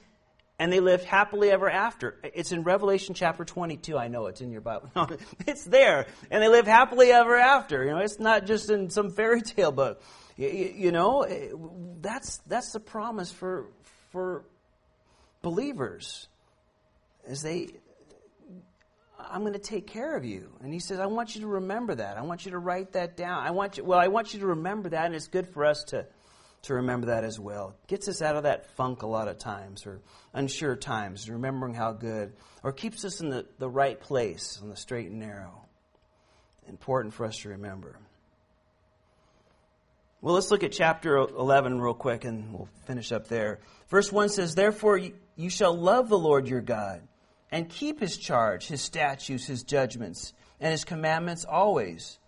and they lived happily ever after. It's in Revelation chapter 22. I know it's in your Bible. (laughs) It's there. And they live happily ever after. You know, it's not just in some fairy tale book. You, you know, eh, that's, that's the promise for, for believers. As they, I'm going to take care of you. And he says, I want you to remember that. I want you to write that down. I want you, well, I want you to remember that, and it's good for us to, to remember that as well. Gets us out of that funk a lot of times, or unsure times, remembering how good, or keeps us in the, the right place, on the straight and narrow. Important for us to remember. Well, let's look at chapter 11 real quick, and we'll finish up there. Verse 1 says, Therefore you shall love the Lord your God and keep his charge, his statutes, his judgments, and his commandments always.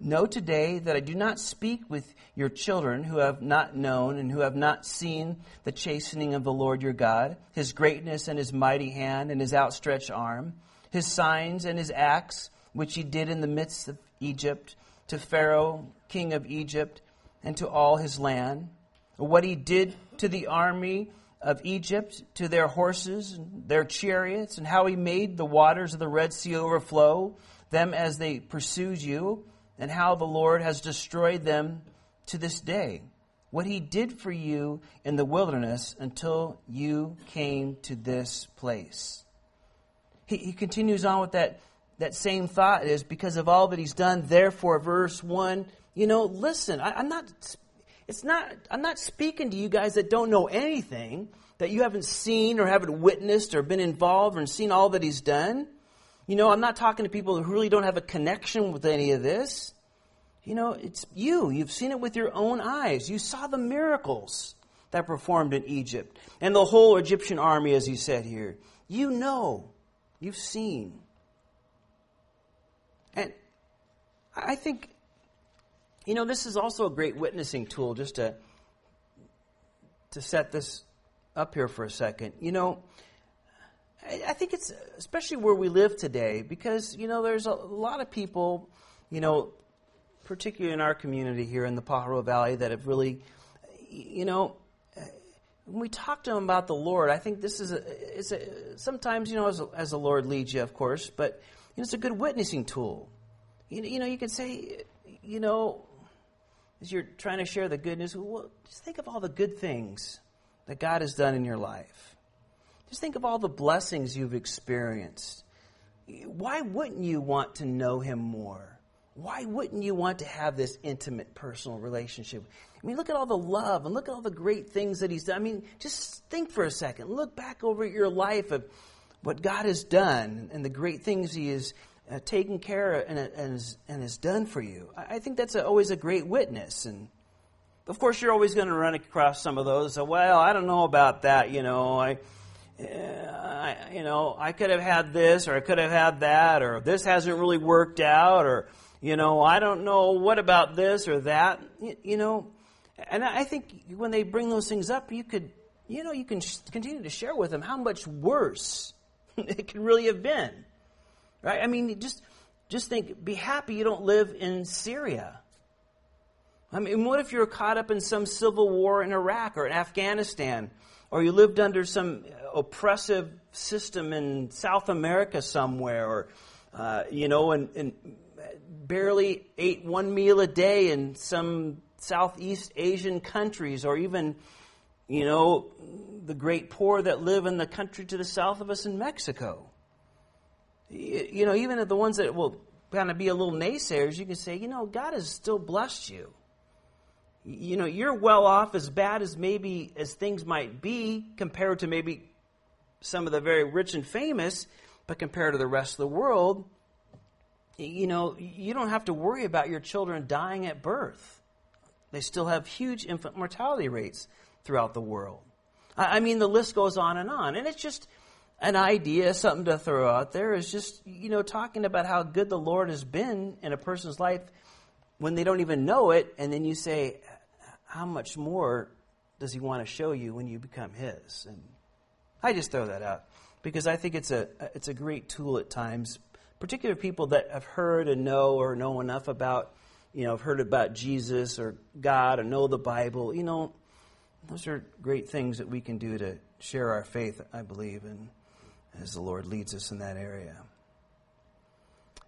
Know today that I do not speak with your children who have not known and who have not seen the chastening of the Lord your God, his greatness and his mighty hand and his outstretched arm, his signs and his acts, which he did in the midst of Egypt, to Pharaoh, king of Egypt, and to all his land, what he did to the army of Egypt to their horses and their chariots, and how he made the waters of the Red Sea overflow them as they pursued you, and how the Lord has destroyed them to this day. What he did for you in the wilderness until you came to this place. He, he continues on with that, that same thought is because of all that he's done, therefore, verse 1, you know, listen, I, I'm not it's not, I'm not speaking to you guys that don't know anything, that you haven't seen or haven't witnessed or been involved or seen all that he's done. You know, I'm not talking to people who really don't have a connection with any of this. You know, it's you. You've seen it with your own eyes. You saw the miracles that performed in Egypt and the whole Egyptian army, as he said here. You know. You've seen. And I think you know, this is also a great witnessing tool just to, to set this up here for a second. You know, I, think it's especially where we live today because, you know, there's a lot of people, you know, particularly in our community here in the Pajaro Valley that have really, you know, when we talk to them about the Lord, I think this is a, it's a sometimes, you know, as, as the Lord leads you, of course, but you know, it's a good witnessing tool. You, you know, you can say, you know, as you're trying to share the good news, well, just think of all the good things that God has done in your life. Just think of all the blessings you've experienced. Why wouldn't you want to know Him more? Why wouldn't you want to have this intimate personal relationship? I mean, look at all the love and look at all the great things that He's done. I mean, just think for a second. Look back over your life of what God has done and the great things He has uh, taken care of and, and, is, and is done for you. I, I think that's a, always a great witness. And of course, you're always going to run across some of those. So, well, I don't know about that. You know, I, uh, I, you know, I could have had this, or I could have had that, or this hasn't really worked out, or you know, I don't know what about this or that. You, you know, and I think when they bring those things up, you could, you know, you can sh- continue to share with them how much worse (laughs) it could really have been. Right? I mean, just, just think, be happy you don't live in Syria. I mean, what if you're caught up in some civil war in Iraq or in Afghanistan, or you lived under some oppressive system in South America somewhere, or, uh, you know, and, and barely ate one meal a day in some Southeast Asian countries, or even, you know, the great poor that live in the country to the south of us in Mexico you know, even at the ones that will kind of be a little naysayers, you can say, you know, God has still blessed you. You know, you're well off as bad as maybe as things might be compared to maybe some of the very rich and famous, but compared to the rest of the world, you know, you don't have to worry about your children dying at birth. They still have huge infant mortality rates throughout the world. I mean, the list goes on and on. And it's just, an idea, something to throw out there is just, you know, talking about how good the Lord has been in a person's life when they don't even know it. And then you say, how much more does he want to show you when you become his? And I just throw that out because I think it's a, it's a great tool at times, particularly people that have heard and know or know enough about, you know, have heard about Jesus or God or know the Bible. You know, those are great things that we can do to share our faith, I believe. And, as the Lord leads us in that area.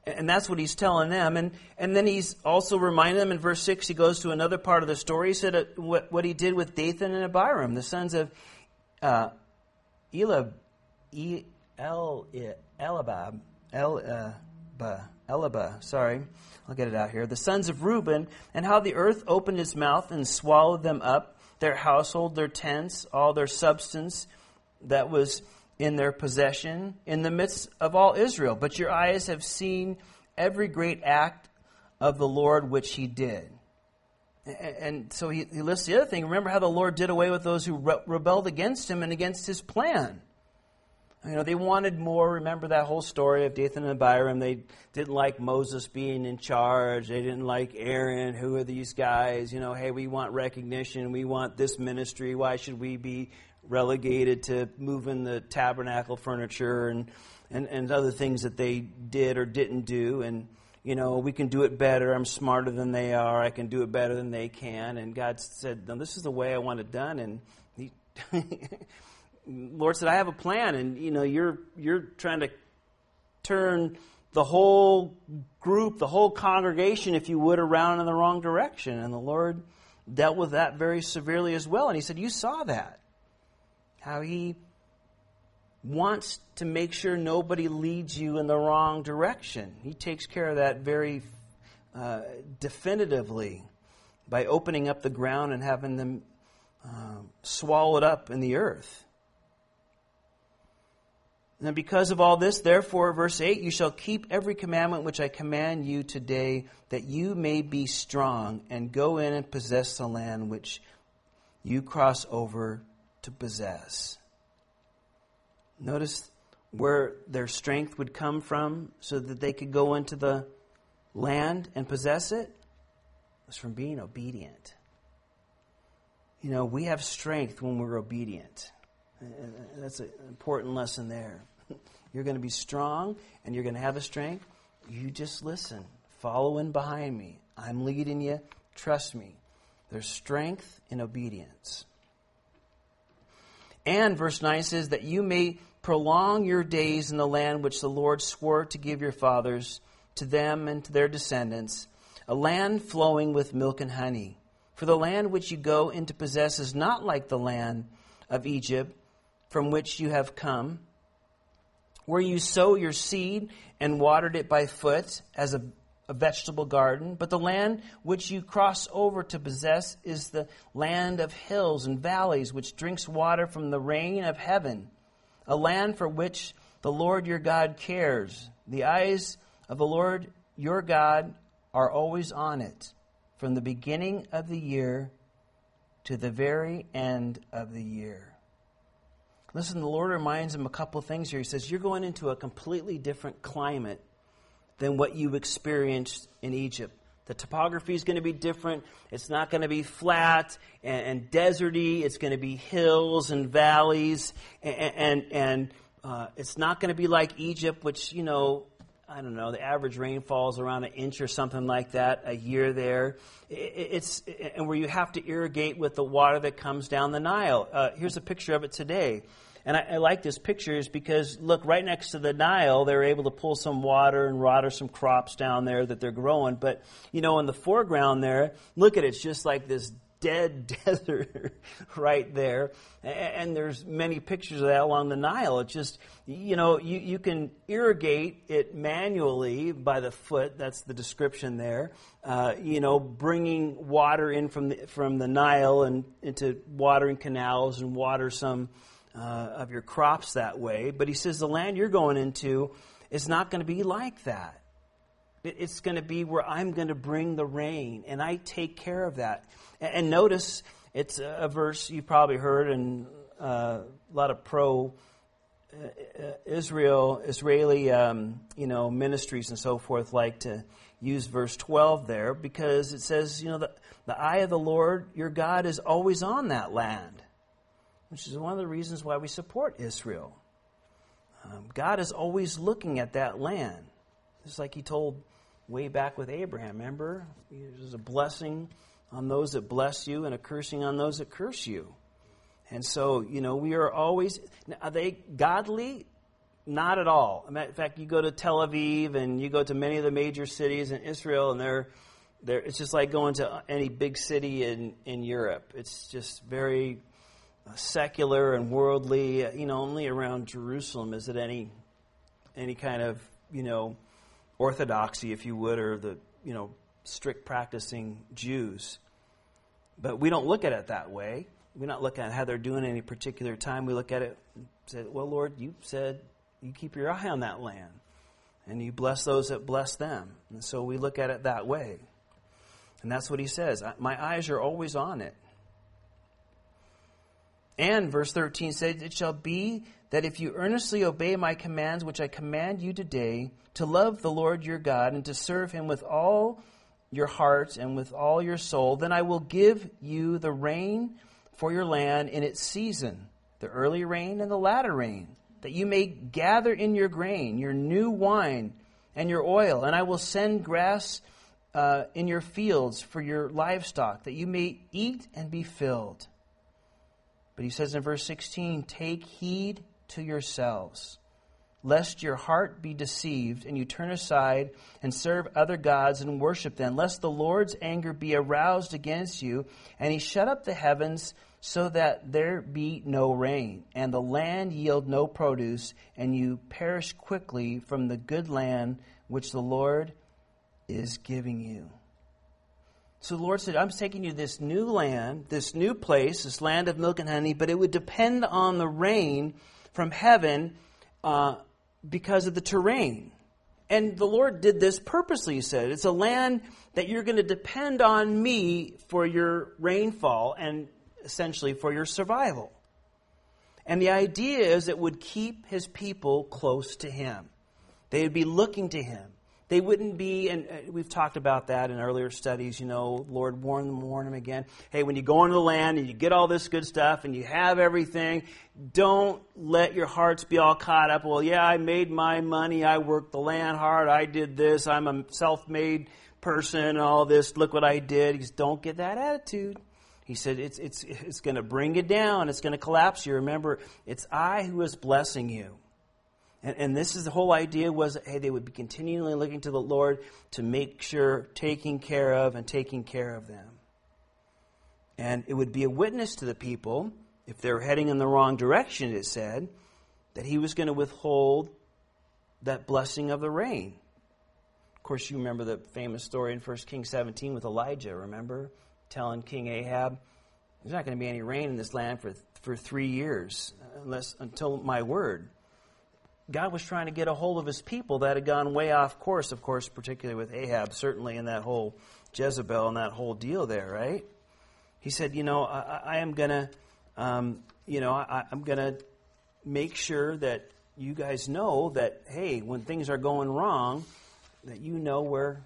And that's what he's telling them. And, and then he's also reminding them in verse 6, he goes to another part of the story. He said uh, what, what he did with Dathan and Abiram, the sons of uh, Elab, e, El, Elabab, Elaba, Elaba, sorry, I'll get it out here. The sons of Reuben, and how the earth opened its mouth and swallowed them up, their household, their tents, all their substance that was in their possession, in the midst of all Israel. But your eyes have seen every great act of the Lord which he did. And so he, lists the other thing. Remember how the Lord did away with those who rebelled against him and against his plan. You know, they wanted more. Remember that whole story of Dathan and Abiram. They didn't like Moses being in charge. They didn't like Aaron. Who are these guys? You know, hey, we want recognition. We want this ministry. Why should we be relegated to moving the tabernacle furniture and, and, and other things that they did or didn't do? And, you know, we can do it better. I'm smarter than they are. I can do it better than they can. And God said, no, this is the way I want it done. And he. (laughs) Lord said, I have a plan, and you know, you're you're trying to turn the whole group, the whole congregation, if you would, around in the wrong direction. And the Lord dealt with that very severely as well. And he said, You saw that. How he wants to make sure nobody leads you in the wrong direction. He takes care of that very uh, definitively by opening up the ground and having them uh, swallowed up in the earth. And because of all this, therefore, verse 8, you shall keep every commandment which I command you today, that you may be strong and go in and possess the land which you cross over to possess. Notice where their strength would come from so that they could go into the land and possess it? Was from being obedient. You know, we have strength when we're obedient. Uh, uh, uh, that's an important lesson there. (laughs) You're going to be strong and you're going to have the strength. You just listen. Follow in behind me. I'm leading you. Trust me. There's strength in obedience. And verse 9 says that you may prolong your days in the land which the Lord swore to give your fathers, to them and to their descendants, a land flowing with milk and honey. For the land which you go in to possess is not like the land of Egypt from which you have come, where you sow your seed and watered it by foot as a, a, vegetable garden. But the land which you cross over to possess is the land of hills and valleys, which drinks water from the rain of heaven, a land for which the Lord your God cares. The eyes of the Lord your God are always on it, from the beginning of the year to the very end of the year. Listen, the Lord reminds him a couple of things here. He says, You're going into a completely different climate than what you experienced in Egypt. The topography is going to be different. It's not going to be flat and, and deserty. It's going to be hills and valleys. And, and, and uh, it's not going to be like Egypt, which, you know, I don't know, the average rainfall is around an inch or something like that a year there. It's, and where you have to irrigate with the water that comes down the Nile. Uh, here's a picture of it today. And I, I, like this picture is because look right next to the Nile, they're able to pull some water and water some crops down there that they're growing. But you know, in the foreground there, look at it, it's just like this dead (laughs) desert right there. And there's many pictures of that along the Nile. It's just, you know, you, you can irrigate it manually by the foot. That's the description there. Uh, you know, bringing water in from the, from the Nile and into watering canals and water some uh, of your crops that way. But he says the land you're going into is not going to be like that. It's going to be where I'm going to bring the rain, and I take care of that. And notice it's a verse you probably heard and uh, a lot of pro uh, Israel, Israeli, um, you know, ministries and so forth like to use verse 12 there because it says, you know, the, the eye of the Lord your God is always on that land which is one of the reasons why we support Israel. Um, God is always looking at that land. Just like He told way back with Abraham, remember? There's a blessing on those that bless you and a cursing on those that curse you. And so, you know, we are always, are they godly? Not at all. In fact, you go to Tel Aviv and you go to many of the major cities in Israel, and they're, they're, it's just like going to any big city in, in Europe. It's just very secular and worldly. You know, only around Jerusalem is it any any kind of you know, orthodoxy, if you would, or the, you know, strict practicing Jews. But we don't look at it that way. We're not looking at how they're doing any particular time. We look at it and say, well, Lord, you said you keep your eye on that land and you bless those that bless them. And so we look at it that way. And that's what he says. My eyes are always on it. And verse 13 says, It shall be that if you earnestly obey my commands, which I command you today, to love the Lord your God and to serve him with all your heart and with all your soul, then I will give you the rain for your land in its season, the early rain and the latter rain, that you may gather in your grain, your new wine, and your oil. And I will send grass uh, in your fields for your livestock, that you may eat and be filled. But he says in verse 16, Take heed to yourselves lest your heart be deceived and you turn aside and serve other gods and worship them, lest the Lord's anger be aroused against you, and he shut up the heavens so that there be no rain, and the land yield no produce, and you perish quickly from the good land which the Lord is giving you. So the Lord said, I'm taking you this new land, this new place, this land of milk and honey, but it would depend on the rain from heaven uh, because of the terrain. And the Lord did this purposely, he said. It's a land that you're going to depend on me for your rainfall and essentially for your survival. And the idea is it would keep his people close to him. They would be looking to him. They wouldn't be, and uh, we've talked about that in earlier studies, you know, Lord, warn them, warn them again. Hey, when you go into the land and you get all this good stuff and you have everything, don't let your hearts be all caught up. Well, yeah, I made my money. I worked the land hard. I did this. I'm a self made person all this. Look what I did. He says, don't get that attitude. He said, it's, it's, it's going to bring you down. It's going to collapse you. Remember, it's I who is blessing you. And, and this is the whole idea was hey, they would be continually looking to the Lord to make sure taking care of and taking care of them. And it would be a witness to the people, if they were heading in the wrong direction, it said, that he was going to withhold that blessing of the rain. Of course, you remember the famous story in 1 Kings 17 with Elijah, remember? Telling King Ahab, there's not going to be any rain in this land for, for three years unless until my word. God was trying to get a hold of his people that had gone way off course, of course, particularly with Ahab, certainly in that whole Jezebel and that whole deal there, right? He said, you know, I, I am going to, um, you know, I, I'm going to make sure that you guys know that, hey, when things are going wrong, that you know where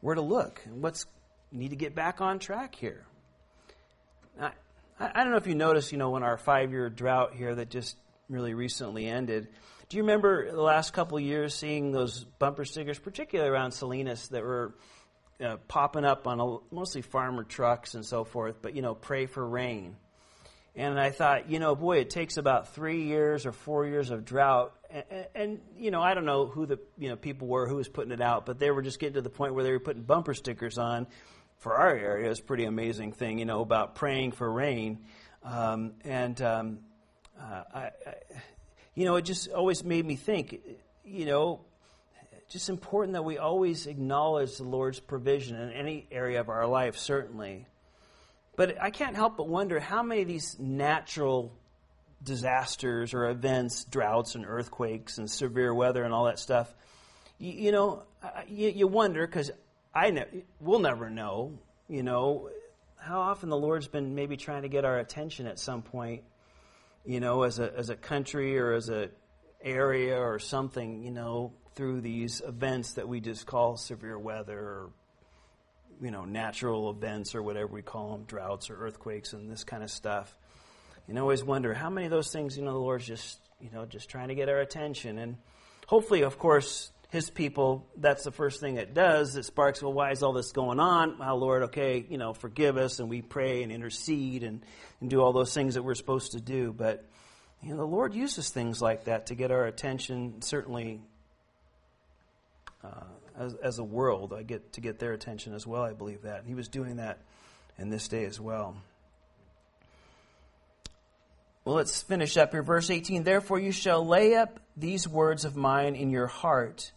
where to look and what's need to get back on track here. I, I don't know if you noticed, you know, when our five year drought here that just really recently ended. Do you remember the last couple years seeing those bumper stickers, particularly around Salinas, that were uh, popping up on a, mostly farmer trucks and so forth, but, you know, pray for rain. And I thought, you know, boy, it takes about three years or four years of drought. And, and, you know, I don't know who the you know people were who was putting it out, but they were just getting to the point where they were putting bumper stickers on. For our area, it's a pretty amazing thing, you know, about praying for rain. Um, and um, uh, I, I, you know, it just always made me think, you know, just important that we always acknowledge the Lord's provision in any area of our life, certainly. But I can't help but wonder how many of these natural disasters or events, droughts and earthquakes and severe weather and all that stuff, you, you know, you, you wonder because I ne- we'll never know, you know, how often the Lord's been maybe trying to get our attention at some point you know, as a, as a country or as a area or something, you know, through these events that we just call severe weather or, you know, natural events or whatever we call them, droughts or earthquakes and this kind of stuff. You know, always wonder how many of those things, you know, the Lord's just, you know, just trying to get our attention. And hopefully, of course, his people, that's the first thing it does. It sparks, well, why is all this going on? Well, Lord, okay, you know, forgive us, and we pray and intercede and, and do all those things that we're supposed to do. But, you know, the Lord uses things like that to get our attention, certainly uh, as, as a world, I get to get their attention as well, I believe that. And he was doing that in this day as well. Well, let's finish up here. Verse 18 Therefore you shall lay up these words of mine in your heart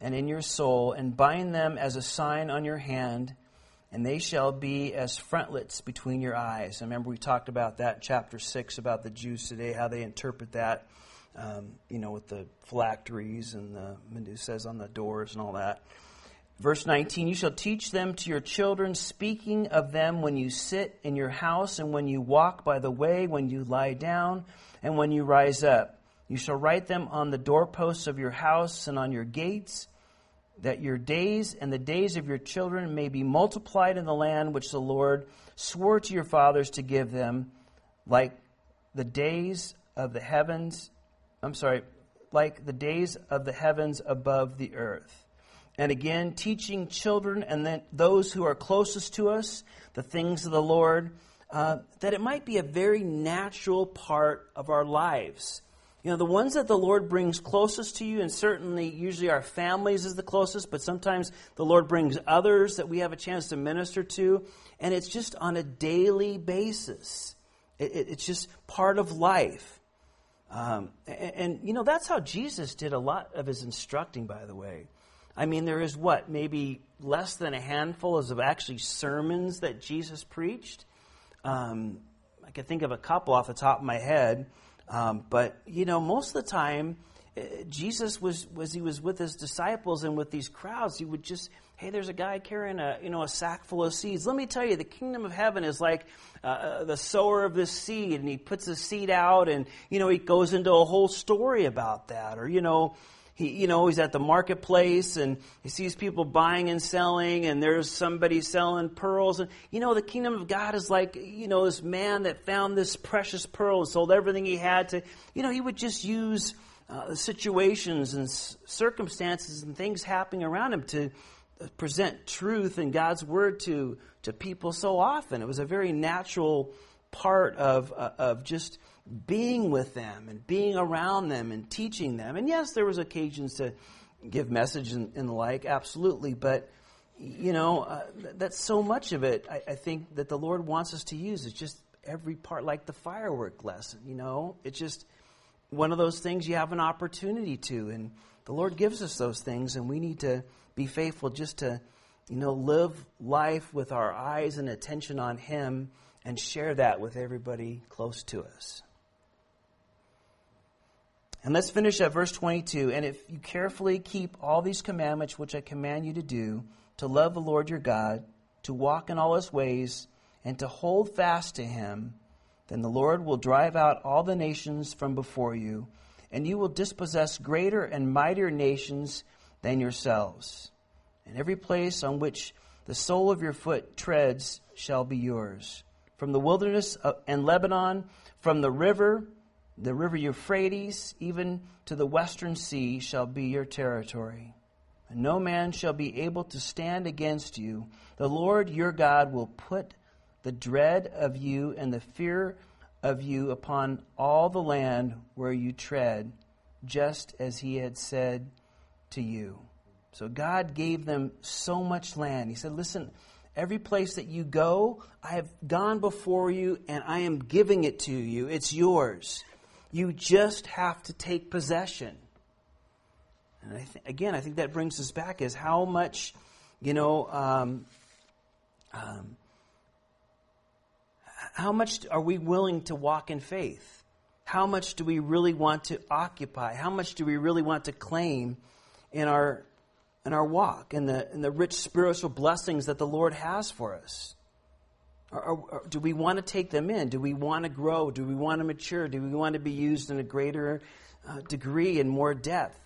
and in your soul, and bind them as a sign on your hand, and they shall be as frontlets between your eyes. I remember we talked about that in chapter 6 about the Jews today, how they interpret that, um, you know, with the phylacteries and the mezuzahs on the doors and all that. Verse 19, you shall teach them to your children, speaking of them when you sit in your house and when you walk by the way, when you lie down and when you rise up. You shall write them on the doorposts of your house and on your gates, that your days and the days of your children may be multiplied in the land which the Lord swore to your fathers to give them, like the days of the heavens. I'm sorry, like the days of the heavens above the earth and again teaching children and then those who are closest to us the things of the Lord, uh, that it might be a very natural part of our lives. You know, the ones that the Lord brings closest to you, and certainly usually our families is the closest, but sometimes the Lord brings others that we have a chance to minister to, and it's just on a daily basis. It, it, it's just part of life. Um, and, and, you know, that's how Jesus did a lot of his instructing, by the way. I mean, there is what, maybe less than a handful of actually sermons that Jesus preached. Um, I can think of a couple off the top of my head, um, but you know, most of the time, uh, Jesus was was he was with his disciples and with these crowds. He would just, hey, there's a guy carrying a you know a sack full of seeds. Let me tell you, the kingdom of heaven is like uh, uh the sower of this seed, and he puts the seed out, and you know he goes into a whole story about that, or you know he, you know, he's at the marketplace and he sees people buying and selling and there's somebody selling pearls. And, you know, the kingdom of God is like, you know, this man that found this precious pearl and sold everything he had to, you know, he would just use uh, situations and circumstances and things happening around him to present truth and God's word to, to people so often. It was a very natural part of, uh, of just being with them and being around them and teaching them. And yes, there was occasions to give message and, and the like, absolutely. But you know, uh, that's so much of it. I, I, think that the Lord wants us to use. It's just every part, like the firework lesson. You know, it's just one of those things you have an opportunity to, and the Lord gives us those things, and we need to be faithful just to, you know, live life with our eyes and attention on Him, and share that with everybody close to us. And let's finish at verse 22. And if you carefully keep all these commandments which I command you to do, to love the Lord your God, to walk in all his ways, and to hold fast to him, then the Lord will drive out all the nations from before you, and you will dispossess greater and mightier nations than yourselves. And every place on which the sole of your foot treads shall be yours. From the wilderness and Lebanon, from the river the river Euphrates, even to the western sea, shall be your territory. And no man shall be able to stand against you. The Lord your God will put the dread of you and the fear of you upon all the land where you tread, just as he had said to you. So God gave them so much land. He said, Listen, every place that you go, I have gone before you and I am giving it to you. It's yours. You just have to take possession. And I th- again, I think that brings us back is how much, you know, um, um, how much are we willing to walk in faith? How much do we really want to occupy? How much do we really want to claim in our in our walk and the in the rich spiritual blessings that the Lord has for us? Or, or, or do we want to take them in? Do we want to grow? Do we want to mature? Do we want to be used in a greater uh, degree and more depth?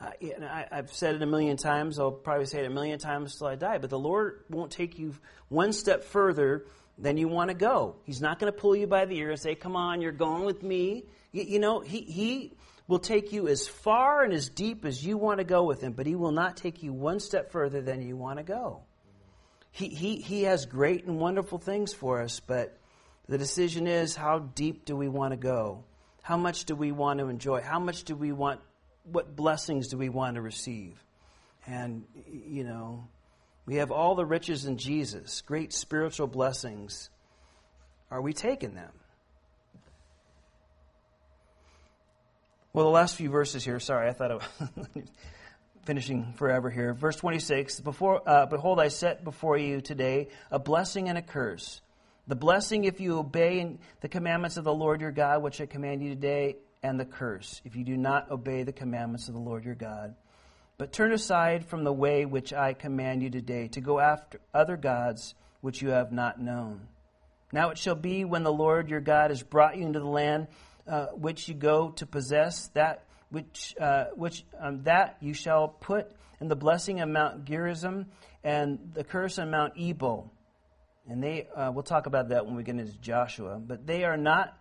Uh, I, have said it a million times. I'll probably say it a million times till I die. But the Lord won't take you one step further than you want to go. He's not going to pull you by the ear and say, "Come on, you're going with me." You, you know, he he will take you as far and as deep as you want to go with him, but he will not take you one step further than you want to go. He, he, he has great and wonderful things for us, but the decision is how deep do we want to go? How much do we want to enjoy? How much do we want, what blessings do we want to receive? And, you know, we have all the riches in Jesus, great spiritual blessings. Are we taking them? Well, the last few verses here, sorry, I thought I was (laughs) finishing forever here. Verse 26 Before, uh, Behold, I set before you today a blessing and a curse. The blessing if you obey the commandments of the Lord your God, which I command you today, and the curse if you do not obey the commandments of the Lord your God. But turn aside from the way which I command you today, to go after other gods which you have not known. Now it shall be when the Lord your God has brought you into the land uh, which you go to possess, that which, uh, which um, that you shall put in the blessing of Mount Gerizim and the curse on Mount Ebal. And they, uh, we'll talk about that when we get into Joshua. But they are not,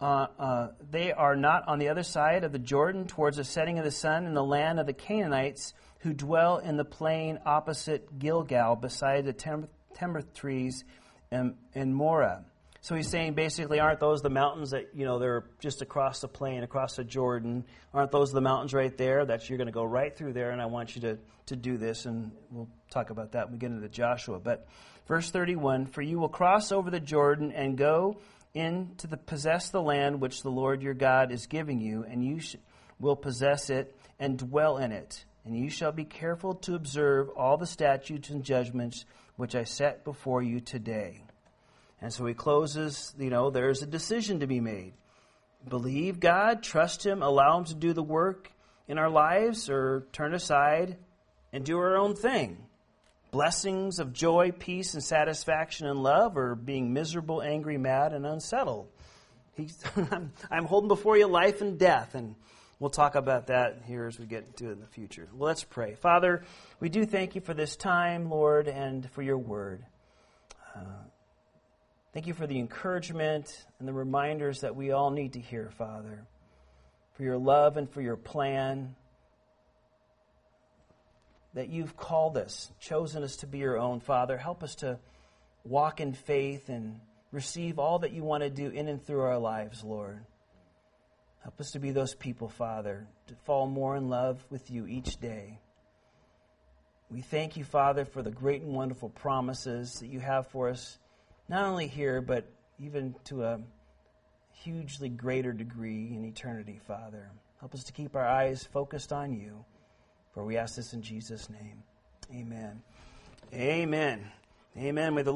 uh, uh, they are not on the other side of the Jordan towards the setting of the sun in the land of the Canaanites who dwell in the plain opposite Gilgal beside the timber, trees in, in Moreh. So he's saying basically, aren't those the mountains that, you know, they're just across the plain, across the Jordan? Aren't those the mountains right there? That you're going to go right through there, and I want you to, to do this, and we'll talk about that when we get into Joshua. But verse 31 For you will cross over the Jordan and go in to the, possess the land which the Lord your God is giving you, and you sh- will possess it and dwell in it. And you shall be careful to observe all the statutes and judgments which I set before you today. And so he closes, you know, there's a decision to be made. Believe God, trust Him, allow Him to do the work in our lives, or turn aside and do our own thing. Blessings of joy, peace, and satisfaction and love, or being miserable, angry, mad, and unsettled. (laughs) I'm holding before you life and death, and we'll talk about that here as we get into it in the future. Well, let's pray. Father, we do thank you for this time, Lord, and for your word. Uh, Thank you for the encouragement and the reminders that we all need to hear, Father, for your love and for your plan. That you've called us, chosen us to be your own, Father. Help us to walk in faith and receive all that you want to do in and through our lives, Lord. Help us to be those people, Father, to fall more in love with you each day. We thank you, Father, for the great and wonderful promises that you have for us not only here, but even to a hugely greater degree in eternity, Father. Help us to keep our eyes focused on you. For we ask this in Jesus' name. Amen. Amen. Amen. May the